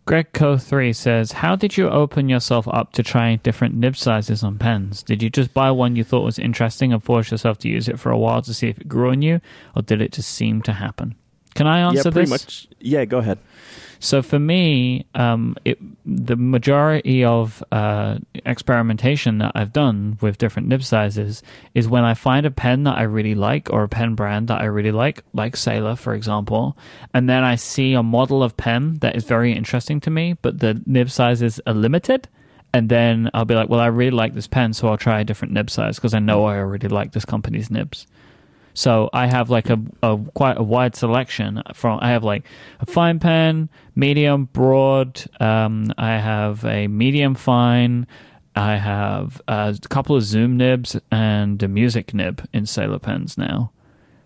Greg Co3 says, How did you open yourself up to trying different nib sizes on pens? Did you just buy one you thought was interesting and force yourself to use it for a while to see if it grew on you, or did it just seem to happen? Can I answer
yeah, pretty
this?
much. Yeah, go ahead.
So for me, um, it, the majority of uh, experimentation that I've done with different nib sizes is when I find a pen that I really like or a pen brand that I really like, like Sailor, for example, and then I see a model of pen that is very interesting to me, but the nib sizes are limited. And then I'll be like, well, I really like this pen, so I'll try a different nib size because I know I already like this company's nibs. So I have like a, a quite a wide selection from I have like a fine pen, medium, broad. Um, I have a medium fine. I have a couple of zoom nibs and a music nib in Sailor pens now.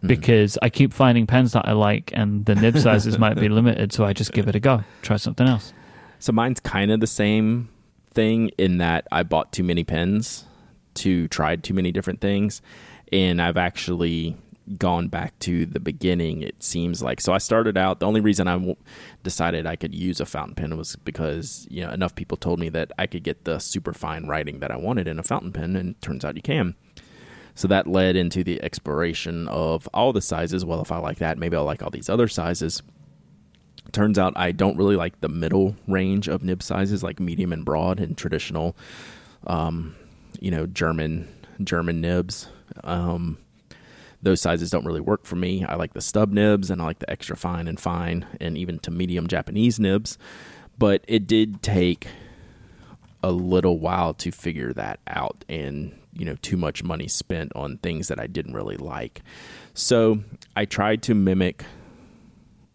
Because I keep finding pens that I like, and the nib *laughs* sizes might be limited, so I just give it a go. Try something else.
So mine's kind of the same thing in that I bought too many pens, to tried too many different things, and I've actually gone back to the beginning. It seems like so. I started out. The only reason I decided I could use a fountain pen was because you know enough people told me that I could get the super fine writing that I wanted in a fountain pen, and turns out you can. So that led into the exploration of all the sizes. Well, if I like that, maybe I'll like all these other sizes turns out I don't really like the middle range of nib sizes, like medium and broad and traditional, um, you know, German German nibs. Um, those sizes don't really work for me. I like the stub nibs and I like the extra fine and fine and even to medium Japanese nibs. But it did take a little while to figure that out and you know too much money spent on things that I didn't really like. So I tried to mimic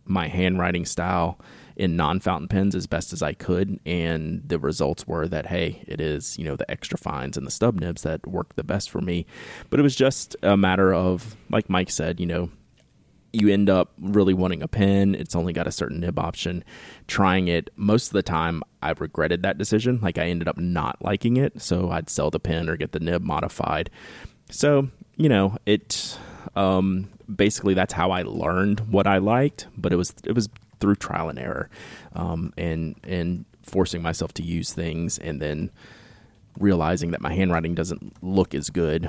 my handwriting style in non-fountain pens as best as I could. And the results were that hey it is you know the extra fines and the stub nibs that work the best for me. But it was just a matter of like Myke said you know you end up really wanting a pen. It's only got a certain nib option. Trying it most of the time I regretted that decision. Like I ended up not liking it. So I'd sell the pen or get the nib modified. So you know it um, basically that's how I learned what I liked. But it was it was through trial and error, um, and and forcing myself to use things, and then realizing that my handwriting doesn't look as good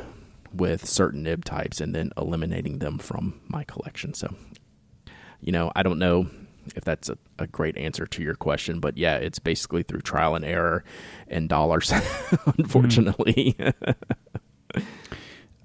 with certain nib types, and then eliminating them from my collection. So, you know, I don't know if that's a, a, great answer to your question, but yeah, it's basically through trial and error and dollars, *laughs* unfortunately. Mm. *laughs*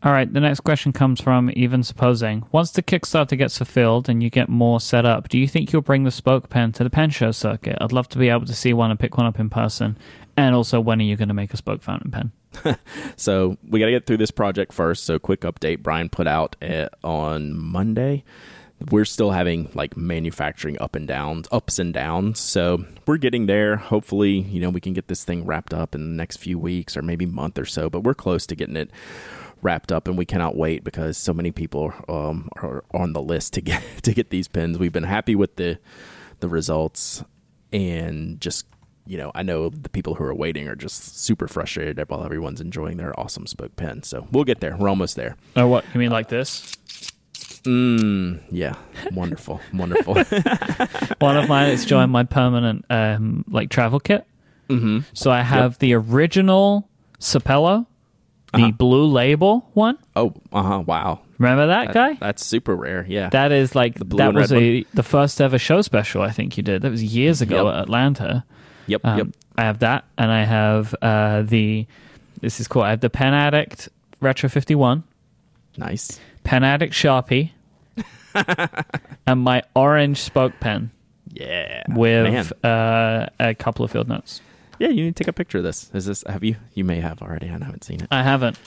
All right, the next question comes from Even Supposing. Once the Kickstarter gets fulfilled and you get more set up, do you think you'll bring the spoke pen to the pen show circuit? I'd love to be able to see one and pick one up in person. And also, when are you going to make a spoke fountain pen? *laughs*
so, we got to get through this project first. So, quick update Brian put out uh, on Monday. We're still having like manufacturing up and downs, ups and downs. So, we're getting there. Hopefully, you know, we can get this thing wrapped up in the next few weeks or maybe month or so, but we're close to getting it wrapped up, and we cannot wait because so many people um, are on the list to get *laughs* to get these pins. We've been happy with the the results, and just you know, I know the people who are waiting are just super frustrated while everyone's enjoying their awesome spoke pen. So we'll get there. We're almost there.
Oh, what you mean, like this?
Mm, yeah, wonderful, *laughs* wonderful. *laughs*
One of mine is joined my permanent um, like travel kit.
Mm-hmm.
So I have yep. the original Sapelo the uh-huh. blue label one.
Oh, uh huh. Wow.
Remember that,
that,
guy?
That's super rare. Yeah.
That is like that was a the first ever show special. I think you did. That was years ago yep. at Atlanta.
Yep. Um, yep.
I have that, and I have uh, the. This is cool. I have the Pen Addict Retro Fifty One.
Nice.
Pen Addict Sharpie. *laughs* and my orange spoke pen.
Yeah.
With uh, a couple of field notes.
Yeah, you need to take a picture of this. Is this have you? You may have already. I haven't seen it.
I haven't.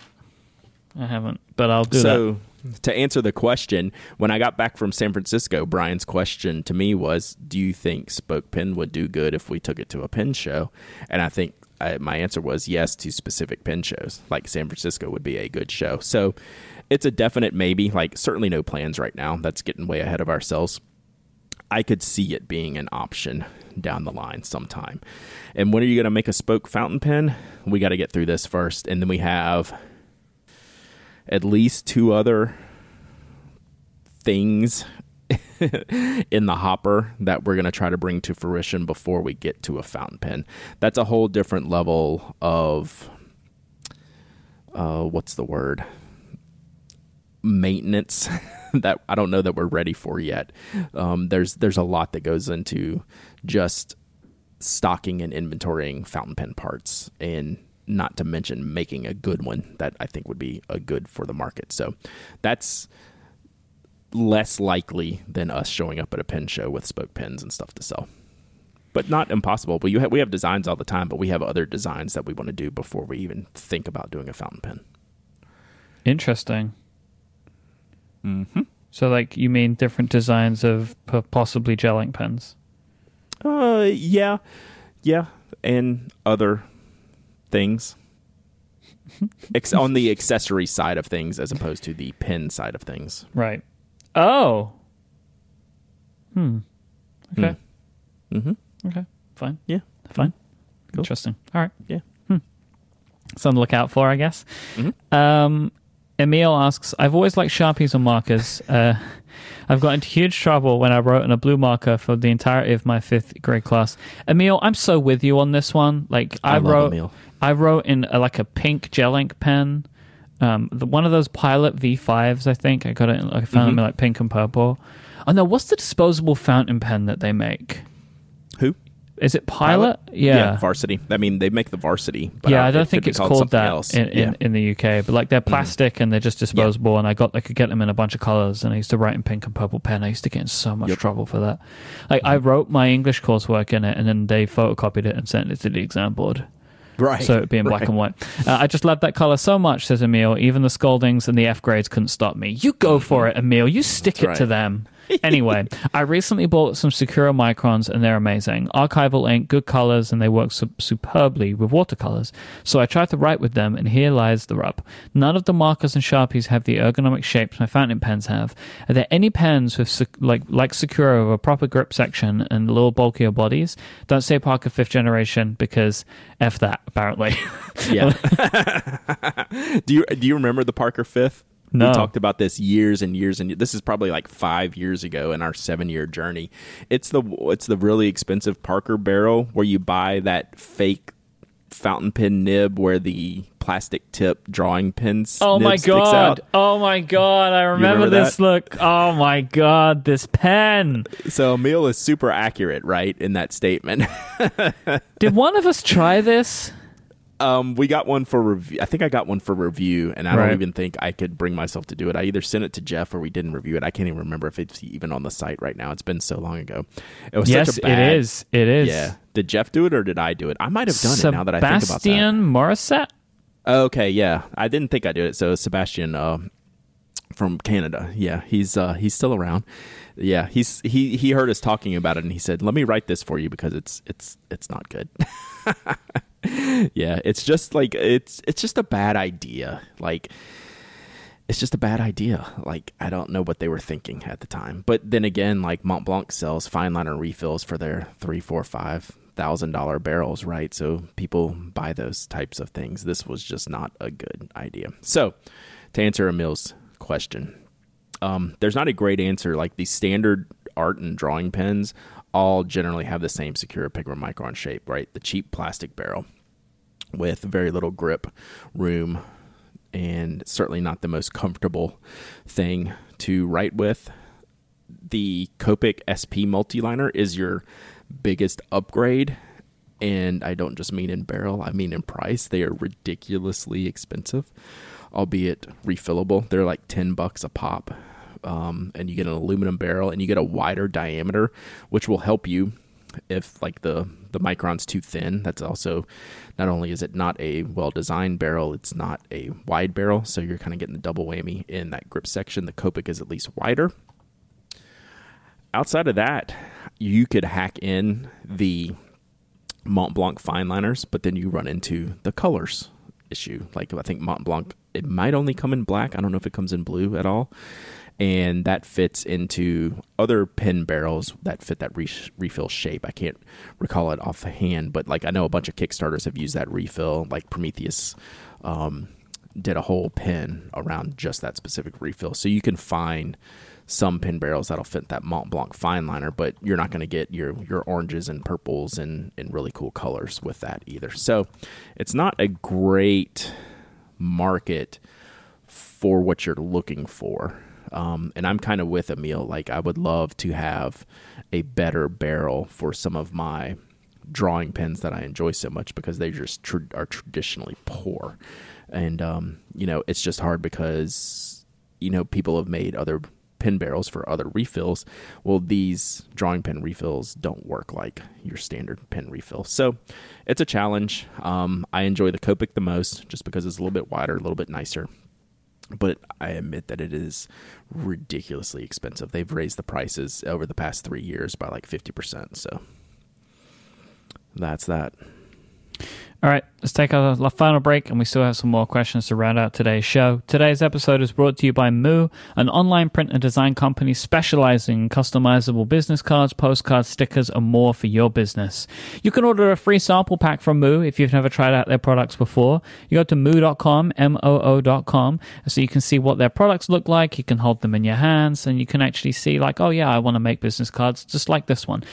I haven't, but I'll do
so, that. to answer the question, when I got back from San Francisco, Brian's question to me was, "Do you think Spoke Pen would do good if we took it to a pen show?" And I think I, my answer was yes to specific pen shows, like San Francisco would be a good show. So it's a definite maybe. Like certainly no plans right now. That's getting way ahead of ourselves. I could see it being an option down the line sometime. And when are you going to make a spoke fountain pen? We got to get through this first. And then we have at least two other things *laughs* in the hopper that we're going to try to bring to fruition before we get to a fountain pen. That's a whole different level of uh, what's the word? Maintenance *laughs* *laughs* that I don't know that we're ready for yet. Um, there's there's a lot that goes into just stocking and inventorying fountain pen parts and not to mention making a good one that I think would be a good for the market. So that's less likely than us showing up at a pen show with spoke pens and stuff to sell. But not impossible. But have, we have designs all the time, but we have other designs that we want to do before we even think about doing a fountain pen.
Interesting.
Mm-hmm.
So, like, you mean different designs of possibly gel ink pens?
Uh, yeah, yeah, and other things. *laughs* Ex- on the accessory side of things, as opposed to the pen side of things.
Right. Oh. Hmm. Okay.
Hmm. Mm-hmm.
Okay. Fine.
Yeah.
Fine. Cool. Interesting. All right.
Yeah.
Hmm. Something to look out for, I guess.
Mm-hmm.
Um, Emil asks, I've always liked Sharpies or markers. Uh, I've got into huge trouble when I wrote on a blue marker for the entirety of my fifth grade class. Emil, I'm so with you on this one. Like I, I wrote, Emil. I wrote in a, like a pink gel ink pen, um, the, one of those Pilot V5s. I think I got it. I found mm-hmm. them in like pink and purple. Oh no, what's the disposable fountain pen that they make?
Who?
Is it Pilot? Yeah. yeah.
Varsity. I mean, they make the Varsity. But
yeah, I don't
it
think it's
called
called that
else.
in, in,
yeah.
in the UK. But like they're mm-hmm. plastic and they're just disposable, and I got I could get them in a bunch of colors. And I used to write in pink and purple pen. I used to get in so much
Yep.
trouble for that. Like I mm-hmm. wrote my English coursework in it, and then they photocopied it and sent it to the exam board.
right.
so it'd be in black
right.
and white. Uh, I just love that color so much, says Emil. Even the scoldings and the F grades couldn't stop me. You go for mm-hmm. it, Emil. You stick
That's
it to them. *laughs* anyway, I recently bought some Sakura microns and they're amazing. Archival ink, good colors, and they work su- superbly with watercolors. So I tried to write with them, and here lies the rub. None of the markers and sharpies have the ergonomic shapes my fountain pens have. Are there any pens with Sa- like like Sakura with a proper grip section and a little bulkier bodies? Don't say Parker fifth generation because f that apparently.
Yeah. *laughs* *laughs* do you do you remember the Parker Fifth?
No.
We talked about this years and years and this is probably like five years ago in our seven year journey. It's the it's the really expensive Parker barrel where you buy that fake fountain pen nib where the plastic tip drawing pins.
Oh my god! Oh my god! I remember,
remember
this
that?
look. Oh my god! This pen.
So Emil is super accurate, right, in that statement. *laughs*
Did one of us try this?
Um, we got one for review. I think I got one for review, and I
Right.
don't even think I could bring myself to do it. I either sent it to Jeff or we didn't review it. I can't even remember if it's even on the site right now. It's been so long ago. It was
yes,
such a bad,
it is. It is.
Yeah. Did Jeff do it or did I do it? I might have done it now that I think about that.
Sebastian Morissette.
Okay, yeah. I didn't think I did it. So Sebastian uh, from Canada. Yeah, he's uh, he's still around. Yeah, he's he he heard us talking about it and he said, "Let me write this for you because it's it's it's not good." *laughs* yeah, it's just like it's it's just a bad idea. Like it's just a bad idea. Like I don't know what they were thinking at the time. But then again, like Mont Blanc sells fine liner refills for their three, four, five thousand dollar barrels, right? So people buy those types of things. This was just not a good idea. So to answer Emil's question, um, there's not a great answer. Like the standard art and drawing pens all generally have the same Sakura Pigma Micron shape, right? The cheap plastic barrel with very little grip room and certainly not the most comfortable thing to write with. The Copic SP Multiliner is your biggest upgrade. And I don't just mean in barrel, I mean in price. They are ridiculously expensive, albeit refillable. They're like 10 bucks a pop. Um, and you get an aluminum barrel and you get a wider diameter, which will help you if like the the micron's too thin. That's also not only is it not a well designed barrel it's not a wide barrel. So you're kind of getting the double whammy in that grip section. The copic is at least wider. Outside of that you could hack in the mont blanc fine liners but then you run into the colors issue. Like i think mont blanc it might only come in black. I don't know if it comes in blue at all and that fits into other pen barrels that fit that re- refill shape. I can't recall it offhand, but like I know a bunch of Kickstarters have used that refill. Like Prometheus um, did a whole pen around just that specific refill, so you can find some pen barrels that'll fit that Mont Blanc fine liner, but you're not going to get your your oranges and purples and and really cool colors with that either. So it's not a great market for what you're looking for. Um, and I'm kind of with Emil. Like, I would love to have a better barrel for some of my drawing pens that I enjoy so much because they just tr- are traditionally poor. And, um, you know, it's just hard because, you know, people have made other pen barrels for other refills. Well, these drawing pen refills don't work like your standard pen refill. So it's a challenge. Um, I enjoy the Copic the most just because it's a little bit wider, a little bit nicer but I admit that it is ridiculously expensive. They've raised the prices over the past three years by like 50%. So that's that.
All right, let's take our final break, and we still have some more questions to round out today's show. Today's episode is brought to you by Moo, an online print and design company specializing in customizable business cards, postcards, stickers, and more for your business. You can order a free sample pack from Moo if you've never tried out their products before. You go to moo.com, M-O-O.com, so you can see what their products look like. You can hold them in your hands, and you can actually see, like, oh, yeah, I want to make business cards just like this one.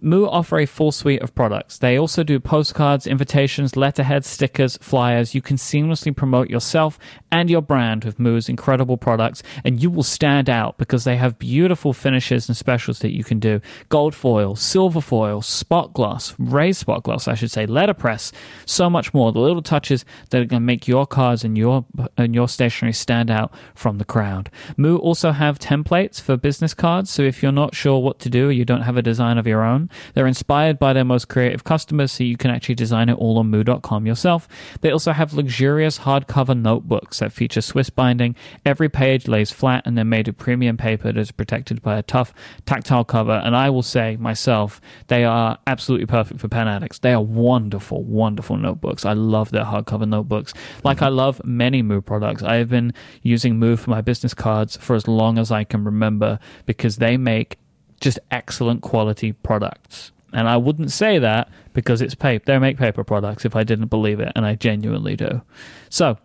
Moo offer a full suite of products. They also do postcards, invitations, letterheads, stickers, flyers. You can seamlessly promote yourself and your brand with Moo's incredible products, and you will stand out because they have beautiful finishes and specials that you can do. Gold foil, silver foil, spot gloss, raised spot gloss, I should say, letterpress, so much more. The little touches that are going to make your cards and your and your stationery stand out from the crowd. Moo also have templates for business cards, so if you're not sure what to do or you don't have a design of your own, they're inspired by their most creative customers, so you can actually design it all on moo.com yourself. They also have luxurious hardcover notebooks that feature Swiss binding. Every page lays flat and they're made of premium paper that is protected by a tough tactile cover. And I will say myself, they are absolutely perfect for pen addicts. They are wonderful, wonderful notebooks. I love their hardcover notebooks. Like I love many Moo products. I have been using Moo for my business cards for as long as I can remember because they make just excellent quality products. And I wouldn't say that because it's paper. They make paper products if I didn't believe it, and I genuinely do. So,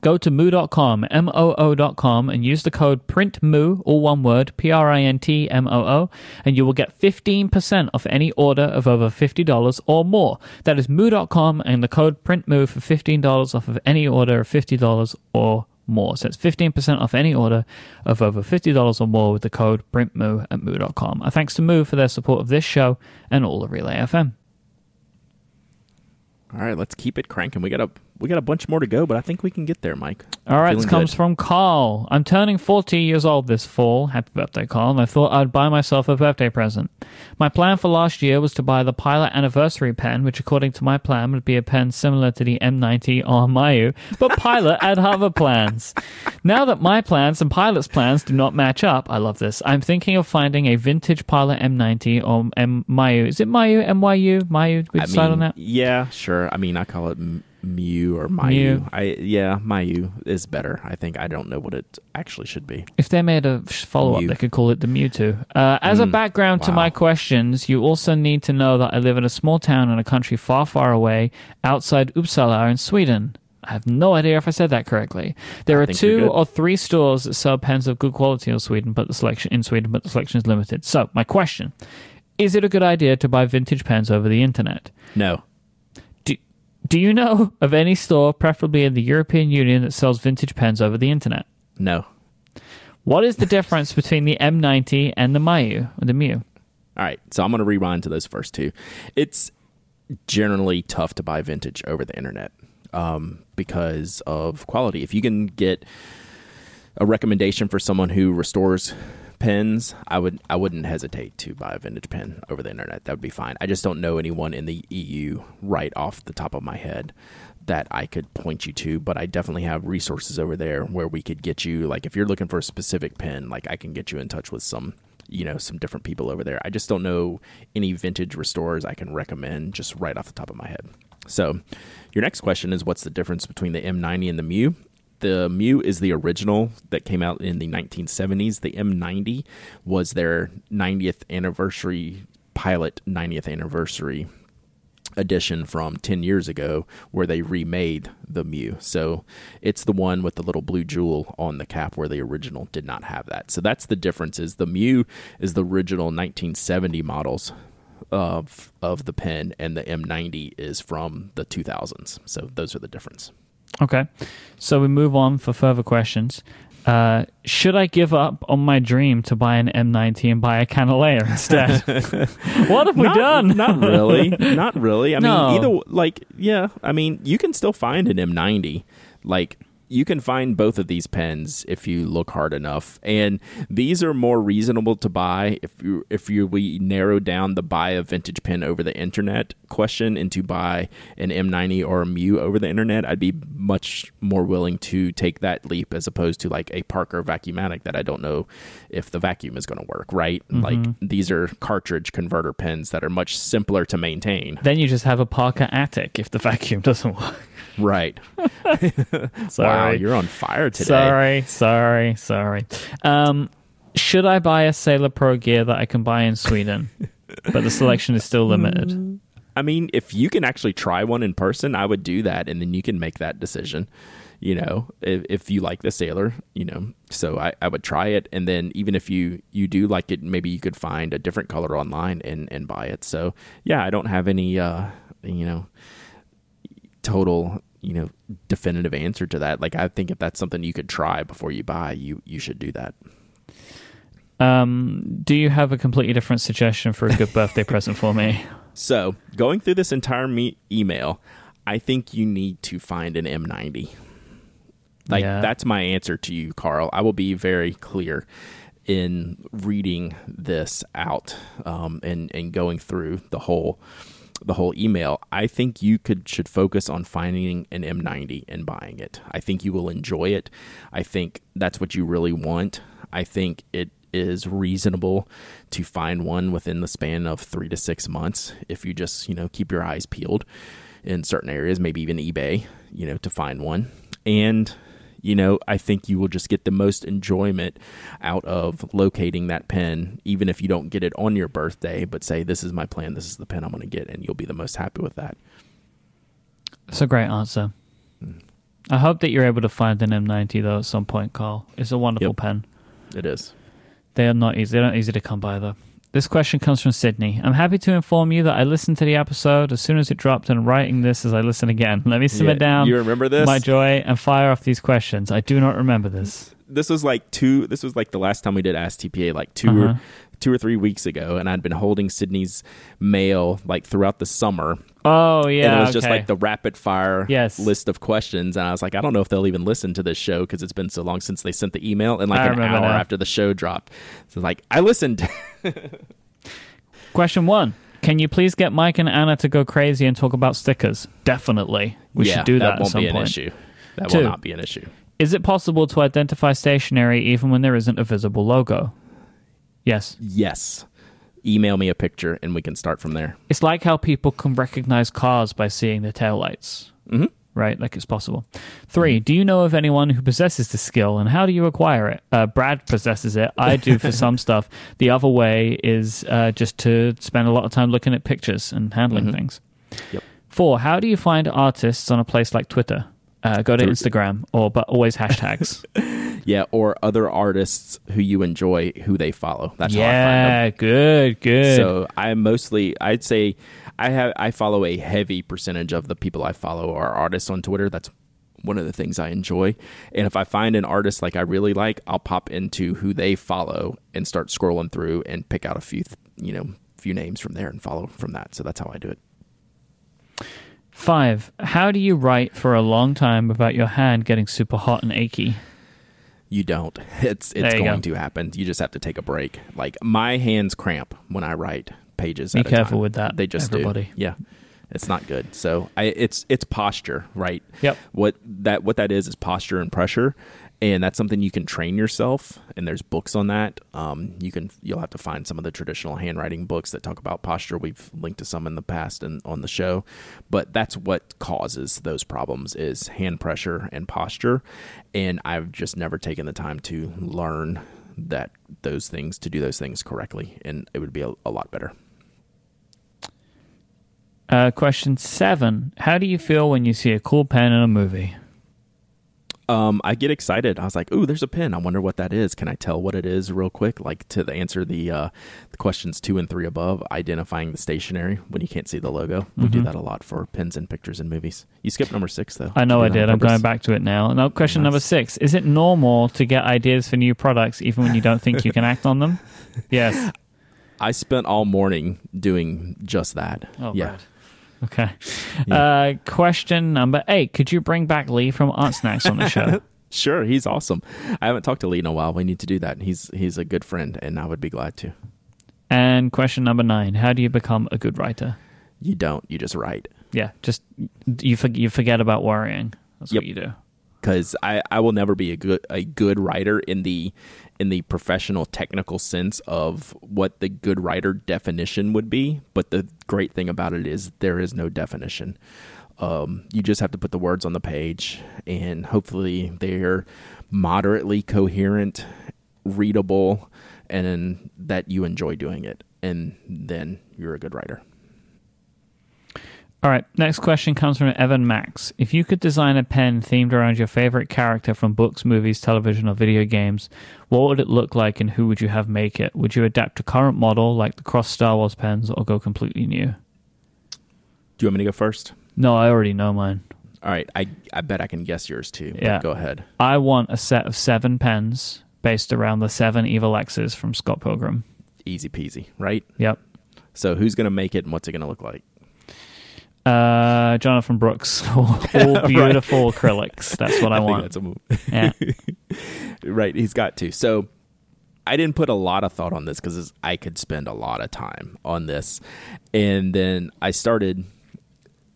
go to moo.com, M-O-O.com, and use the code PRINTMOO, all one word, P-R-I-N-T-M-O-O, and you will get 15% off any order of over $50 or more. That is moo.com and the code PRINTMOO for $15 off of any order of $50 or more. So it's 15% off any order of over $50 or more with the code PRINTMOO at moo.com. A thanks to Moo for their support of this show and all of Relay FM.
All right, let's keep it cranking. We got a we got a bunch more to go, but I think we can get there, Myke.
All right, this comes
good.
from Carl. I'm turning 40 years old this fall. Happy birthday, Carl. And I thought I'd buy myself a birthday present. My plan for last year was to buy the Pilot Anniversary pen, which, according to my plan, would be a pen similar to the M90 or Mayu, but Pilot had other plans. Now that my plans and Pilot's plans do not match up, I love this. I'm thinking of finding a vintage Pilot M90 or M Mayu. Is it Mayu? MYU? Mayu? We
I
decide
mean,
on that?
Yeah, sure. I mean, I call it M- Mew or Mayu.
Mew.
I yeah, Mayu is better. I think I don't know what it actually should be.
If they made a follow up, they could call it the Mewtwo. Uh, as a
Mm,
background to my questions, you also need to know that I live in a small town in a country far, far away outside Uppsala in Sweden. I have no idea if I said that correctly. There
I
are two or three stores that sell pens of good quality in Sweden, but the selection in Sweden, but the selection is limited. So, my question: Is it a good idea to buy vintage pens over the internet?
No.
Do, you know of any store, preferably in the European Union, that sells vintage pens over the internet?
No.
What is the difference between the M90 and the Mayu, the Mew?
All right, so I'm going to rewind to those first two. It's generally tough to buy vintage over the internet um, because of quality. If you can get a recommendation for someone who restores pens, I would I wouldn't hesitate to buy a vintage pen over the internet. That would be fine. I just don't know anyone in the EU right off the top of my head that I could point you to, but I definitely have resources over there where we could get you like if you're looking for a specific pen, like I can get you in touch with some you know some different people over there. I just don't know any vintage restorers I can recommend just right off the top of my head. So, your next question is what's the difference between the M90 and the Mew? The Mew is the original that came out in the 1970s. The M90 was their 90th anniversary pilot 90th anniversary edition from 10 years ago where they remade the Mew. So it's the one with the little blue jewel on the cap where the original did not have that. So that's the difference is the Mew is the original 1970 models of of the pen and the M90 is from the 2000s. So those are the difference.
Okay, so we move on for further questions. Uh, should I give up on my dream to buy an M90 and buy a Kanilea instead? *laughs* what have we
not,
done?
Not really. Not really. I
No.
mean, either like yeah. I mean, you can still find an M90. Like you can find both of these pens if you look hard enough, and these are more reasonable to buy if you if you we narrow down the buy a vintage pen over the internet question into buy an M90 or a Mew over the internet. I'd be much more willing to take that leap as opposed to like a Parker Vacuumatic that I don't know if the vacuum is going to work. Right? Mm-hmm. Like these are cartridge converter pens that are much simpler to maintain.
Then you just have a Parker Attic if the vacuum *laughs* doesn't work.
Right. *laughs*
Sorry.
Wow, you're on fire today.
Sorry, sorry, sorry. Um, should I buy a Sailor Pro gear that I can buy in Sweden, *laughs* but the selection is still limited?
I mean, if you can actually try one in person, I would do that, and then you can make that decision. You know, if, if you like the sailor, you know, so I, I would try it, and then even if you you do like it, maybe you could find a different color online and and buy it. So yeah, I don't have any uh you know total you know definitive answer to that. Like I think if that's something you could try before you buy, you you should do that.
Um, do you have a completely different suggestion for a good birthday *laughs* present for me?
So going through this entire me- email, I think you need to find an M90. Like
Yeah.
that's my answer to you, Carl. I will be very clear in reading this out um, and and going through the whole the whole email. I think you could should focus on finding an M90 and buying it. I think you will enjoy it. I think that's what you really want. I think it is reasonable to find one within the span of three to six months if you just you know keep your eyes peeled in certain areas, maybe even eBay, you know, to find one. And you know, I think you will just get the most enjoyment out of locating that pen, even if you don't get it on your birthday, but say, This is my plan, this is the pen I'm going to get, and you'll be the most happy with that.
That's a great answer. Mm. I hope that you're able to find an M90 though at some point, Carl. It's a wonderful
Yep.
pen.
It is.
They are not easy. They're not easy to come by though. This question comes from Sydney. I'm happy to inform you that I listened to the episode as soon as it dropped and writing this as I listen again. Let me simmer
Yeah,
down
You remember this?
my joy and fire off these questions. I do not remember this.
this was like two this was like the last time we did ask tpa like 2
Uh-huh.
or two or three weeks ago and i'd been holding sydney's mail like throughout the summer
Oh yeah,
and it was just like the rapid fire
Yes.
list of questions and i was like i don't know if they'll even listen to this show because it's been so long since they sent the email and like
I
an hour
now.
after the show dropped so like i listened *laughs*
Question one. Can you please get Myke and Anna to go crazy and talk about stickers? Definitely. We
yeah,
should do that, at
won't
some
be an
point.
issue that
Two.
will not be an issue
Is it possible to identify stationery even when there isn't a visible logo? Yes.
yes email me a picture and we can start from there
It's like how people can recognize cars by seeing the taillights.
Mhm.
Right? Like it's possible. Three, do you know of anyone who possesses the skill and how do you acquire it? Uh, Brad possesses it. I do for *laughs* some stuff. The other way is uh, just to spend a lot of time looking at pictures and handling things.
Yep.
Four, how do you find artists on a place like Twitter? Uh, go to Instagram or but always hashtags. *laughs*
yeah or other artists who you enjoy who they follow that's how i find them
yeah, good, good.
So I mostly, I'd say, I have I follow a heavy percentage of the people I follow are artists on Twitter. That's one of the things I enjoy. And if I find an artist like I really like, I'll pop into who they follow and start scrolling through and pick out a few, you know, few names from there and follow from that. So that's how I do it.
Five, how do you write for a long time without your hand getting super hot and achy?
You don't. *laughs* It's it's going
go.
to happen. You just have to take a break. Like my hands cramp when I write pages.
Be careful with that,
They just
everybody.
do. Yeah, it's not good. So I it's it's posture, right?
Yep.
What that what that is is posture and pressure, and that's something you can train yourself. And there's books on that. Um, you can you'll have to find some of the traditional handwriting books that talk about posture. We've linked to some in the past and on the show, but that's what causes those problems is hand pressure and posture. And I've just never taken the time to learn that those things to do those things correctly, and it would be a, a lot better.
Uh, question seven, how do you feel when you see a cool pen in a movie?
Um, I get excited. I was like, "Ooh, there's a pin. I wonder what that is. Can I tell what it is real quick?" Like to the answer the uh, the questions two and three above, identifying the stationery when you can't see the logo. We do
Mhm.
that a lot for pins and pictures and movies. You skipped number six though.
I know I did. I'm going back to it now. Now, question
Nice.
number six, is it normal to get ideas for new products even when you don't think you can act on them? *laughs* Yes.
I spent all morning doing just that.
Oh,
yeah.
Brad. Okay.
Yeah.
Uh, question number eight, could you bring back Lee from Art Snacks on the show? *laughs*
Sure, he's awesome. I haven't talked to Lee in a while. We need to do that. He's he's a good friend, and I would be glad to.
and question number nine, how do you become a good writer?
You don't. You just write.
Yeah, just you for, you forget about worrying. That's
Yep.
what you do.
because I, I will never be a good a good writer in the in the professional technical sense of what the good writer definition would be. But the great thing about it is there is no definition. Um, you just have to put the words on the page, and hopefully they're moderately coherent, readable, and that you enjoy doing it, and then you're a good writer.
All right, next question comes from Evan Max. If you could design a pen themed around your favorite character from books, movies, television, or video games, what would it look like and who would you have make it? Would you adapt a current model like the Cross Star Wars pens or go completely new?
Do you want me to go first?
No, I already know mine.
All right, I I bet I can guess yours too.
Yeah.
go ahead.
I want a set of seven pens based around the seven Evil Exes from Scott Pilgrim.
Easy peasy, right?
Yep.
So who's gonna make it and what's it gonna look like?
Uh, Jonathan Brooks, *laughs* all, *laughs* all beautiful acrylics. That's what *laughs* I,
think
want.
that's a move.
Yeah.
right, he's got to. So I didn't put a lot of thought on this because I could spend a lot of time on this, and then I started,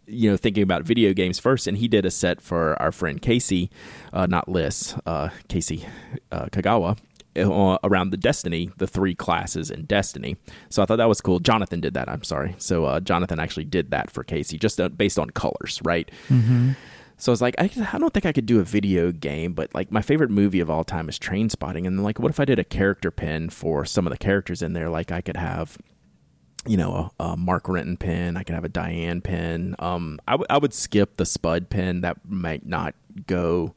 you know, thinking about video games first. And he did a set for our friend Casey, uh, not Liss, uh, Casey uh, Kagawa. Uh, Around the Destiny, the three classes in Destiny, so I thought that was cool. Jonathan did that. I'm sorry. So uh, Jonathan actually did that for Casey, just uh, based on colors, right?
hmm
So I was like, I, I don't think I could do a video game, but like my favorite movie of all time is Trainspotting. And like, what if I did a character pin for some of the characters in there? Like, I could have, you know, a, a Mark Renton pin. I could have a Diane pin. Um, I, w- I would skip the Spud pin. That might not go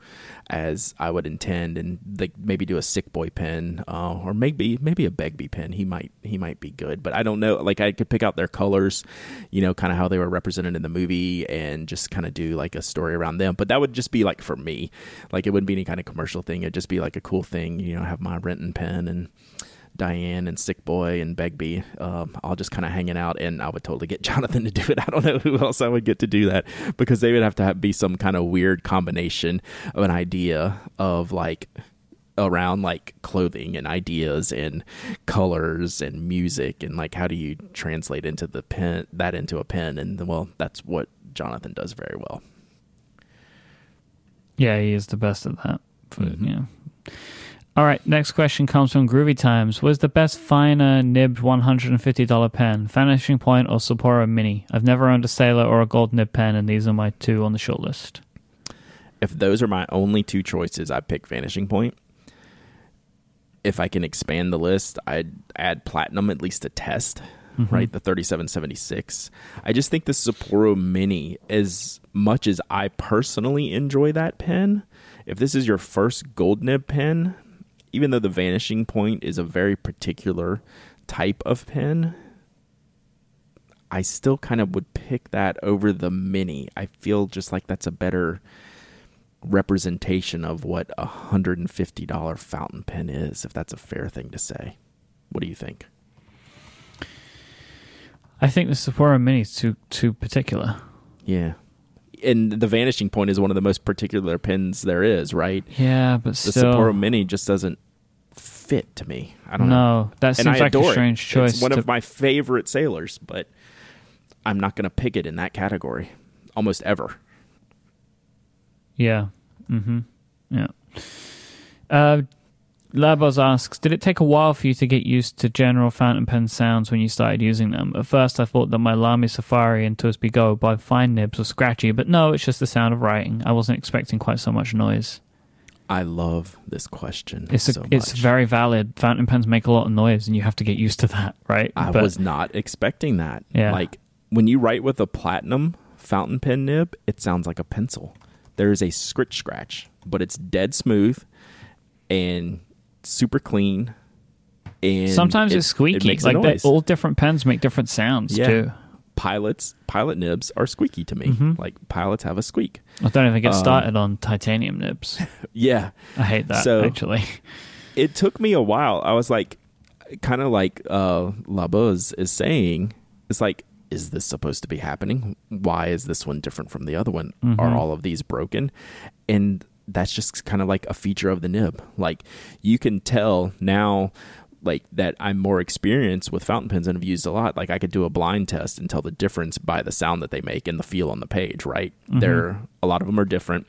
as I would intend, and like maybe do a Sick Boy pin, uh, or maybe maybe a Begbie pin. He might he might be good, but I don't know. Like I could pick out their colors, you know, kind of how they were represented in the movie, and just kind of do like a story around them. But that would just be like for me, like it wouldn't be any kind of commercial thing. It'd just be like a cool thing, you know, have my Renton pen and. Diane and Sick Boy and Begbie, um, all just kind of hanging out, and I would totally get *laughs* Jonathan to do it. I don't know who else I would get to do that because they would have to have, be some kind of weird combination of an idea of like around like clothing and ideas and colors and music and like how do you translate into the pen that into a pen and well that's what Jonathan does very well.
Yeah, he is the best at that. For,
Mhm.
Yeah. All right, next question comes from Groovy Times. Was the best finer nibbed $150 pen, Vanishing Point or Sapporo Mini? I've never owned a Sailor or a gold nib pen, and these are my two on the short list.
If those are my only two choices, I pick Vanishing Point. If I can expand the list, I'd add Platinum at least to test, mm-hmm. right? The 3776. I just think the Sapporo Mini, as much as I personally enjoy that pen, if this is your first gold nib pen, even though the Vanishing Point is a very particular type of pen, I still kind of would pick that over the Mini. I feel just like that's a better representation of what a hundred and fifty dollar fountain pen is, if that's a fair thing to say. What do you think?
I think the Sapporo Mini is too too particular.
Yeah. And the vanishing point is one of the most particular pins there is, right?
Yeah, but
The
still,
Sapporo Mini just doesn't fit to me. I don't know.
no, that
And
seems like a
it.
strange choice.
It's one
to-
of my favorite sailors, but I'm not going to pick it in that category almost ever.
Yeah. Mm-hmm. Yeah. Uh, Labos asks, did it take a while for you to get used to general fountain pen sounds when you started using them? At first, I thought that my Lamy Safari and TWSBI Go by fine nibs were scratchy, but no, it's just the sound of writing. I wasn't expecting quite so much noise.
I love this question
It's a,
so
it's very valid. Fountain pens make a lot of noise, and you have to get used to that, right?
I
But-
was not expecting that.
Yeah.
Like when you write with a platinum fountain pen nib, it sounds like a pencil. There's a scritch scratch, but it's dead smooth and super clean. And
Sometimes
it-
it's squeaky.
It
like
noise.
all different pens make different sounds
Yeah.
too.
Pilots, pilot nibs are squeaky to me.
Mhm.
Like pilots have a squeak.
I don't even get
Um,
started on titanium nibs. *laughs*
Yeah.
I hate that
So-
actually.
it took me a while. I was like, kind of like uh, Labuz is saying, it's like, is this supposed to be happening? Why is this one different from the other one?
Mhm.
Are all of these broken? And that's just kind of like a feature of the nib. Like you can tell now, like that I'm more experienced with fountain pens and have used a lot. Like I could do a blind test and tell the difference by the sound that they make and the feel on the page. Right?
Mhm.
They're a lot of them are different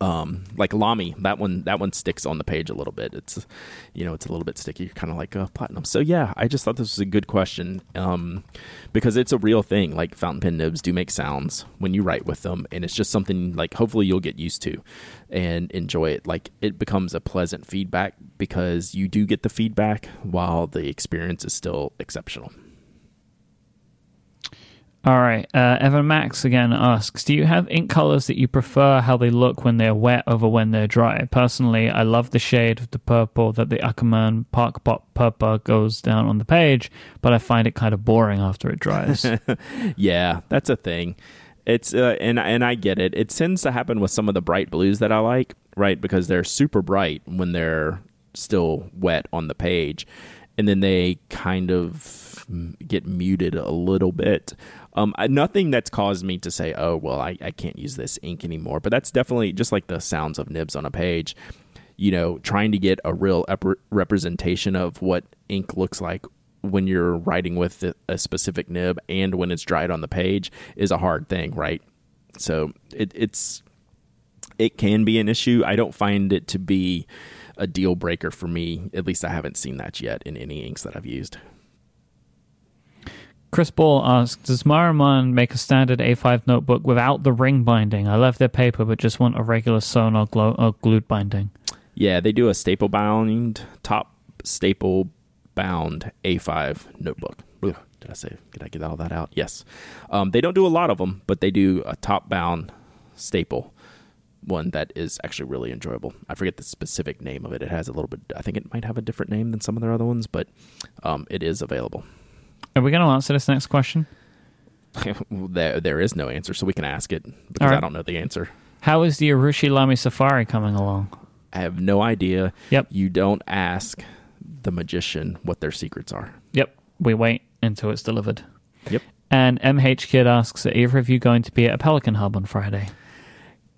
um like lamy that one that one sticks on the page a little bit. It's you know it's a little bit sticky kind of like a platinum. So yeah i just thought this was a good question um because it's a real thing. Like fountain pen nibs do make sounds when you write with them and it's just something like hopefully you'll get used to and enjoy it. Like it becomes a pleasant feedback because you do get the feedback while the experience is still exceptional
All right. Uh, Evan Max again asks Do you have ink colors that you prefer how they look when they're wet over when they're dry? Personally, I love the shade of the purple that the Ackerman Park Pop Purple goes down on the page, but I find it kind of boring after it dries. *laughs*
yeah, that's a thing. It's uh, and and I get it. It tends to happen with some of the bright blues that I like, right? Because they're super bright when they're still wet on the page, and then they kind of get muted a little bit. Um, nothing that's caused me to say, "Oh, well, I, I can't use this ink anymore." But that's definitely just like the sounds of nibs on a page. You know, trying to get a real ep- representation of what ink looks like when you're writing with a specific nib and when it's dried on the page is a hard thing, right? So it, it's it can be an issue. I don't find it to be a deal breaker for me. At least I haven't seen that yet in any inks that I've used.
Chris Ball asks, does Maruman make a standard A5 notebook without the ring binding? I love their paper, but just want a regular sewn or, glo- or glued binding.
Yeah, they do a staple bound, top staple bound A5 notebook. Did I say? Did I get all that out? Yes. Um, they don't do a lot of them, but they do a top bound staple one that is actually really enjoyable. I forget the specific name of it. It has a little bit. I think it might have a different name than some of their other ones, but um, it is available.
Are we going to answer this next question? *laughs*
there, there is no answer, so we can ask it because right. I don't know the answer.
How is the Urushi Lamy Safari coming along?
I have no idea.
Yep.
You don't ask the magician what their secrets are.
Yep. We wait until it's delivered.
Yep.
And MH Kid asks, are either of you going to be at a Pelikan Hub on Friday?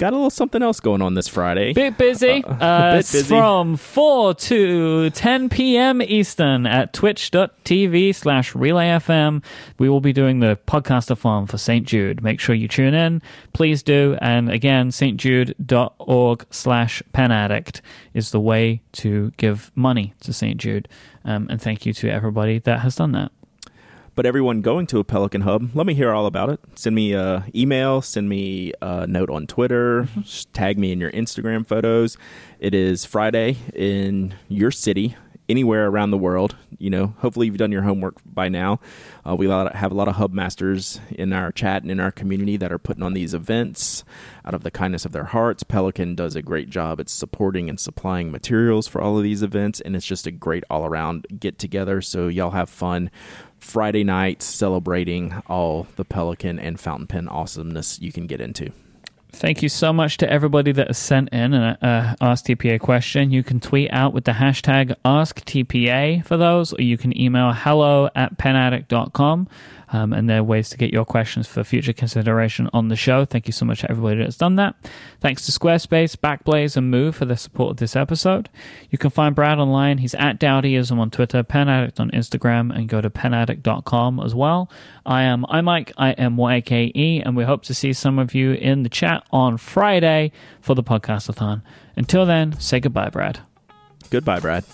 Got a little something else going on this Friday.
Bit busy. Uh, uh, *laughs* bit busy. From 4 to 10 p.m. Eastern at twitch.tv slash relayfm. We will be doing the podcastathon for St. Jude. Make sure you tune in. Please do. And again, stjude.org slash penaddict is the way to give money to St. Jude. Um, and thank you to everybody that has done that.
But everyone going to a Pelikan Hub, let me hear all about it. Send me a email, send me a note on Twitter, mm-hmm. tag me in your Instagram photos. It is Friday in your city, anywhere around the world. You know, hopefully you've done your homework by now. Uh, we have a lot of hub masters in our chat and in our community that are putting on these events out of the kindness of their hearts. Pelikan does a great job at supporting and supplying materials for all of these events, and it's just a great all around get together. So y'all have fun Friday night celebrating all the Pelikan and fountain pen awesomeness you can get into.
Thank you so much to everybody that has sent in an uh, Ask TPA question. You can tweet out with the hashtag AskTPA for those, or you can email hello at penaddict.com. Um, and there are ways to get your questions for future consideration on the show. Thank you so much to everybody that's done that. Thanks to Squarespace, Backblaze, and Moo for the support of this episode. You can find Brad online. He's at Dowdyism on Twitter, Penaddict on Instagram, and go to penaddict.com as well. I am iMyke, I am YKE, and we hope to see some of you in the chat on Friday for the podcastathon. Until then, say goodbye, Brad.
Goodbye, Brad.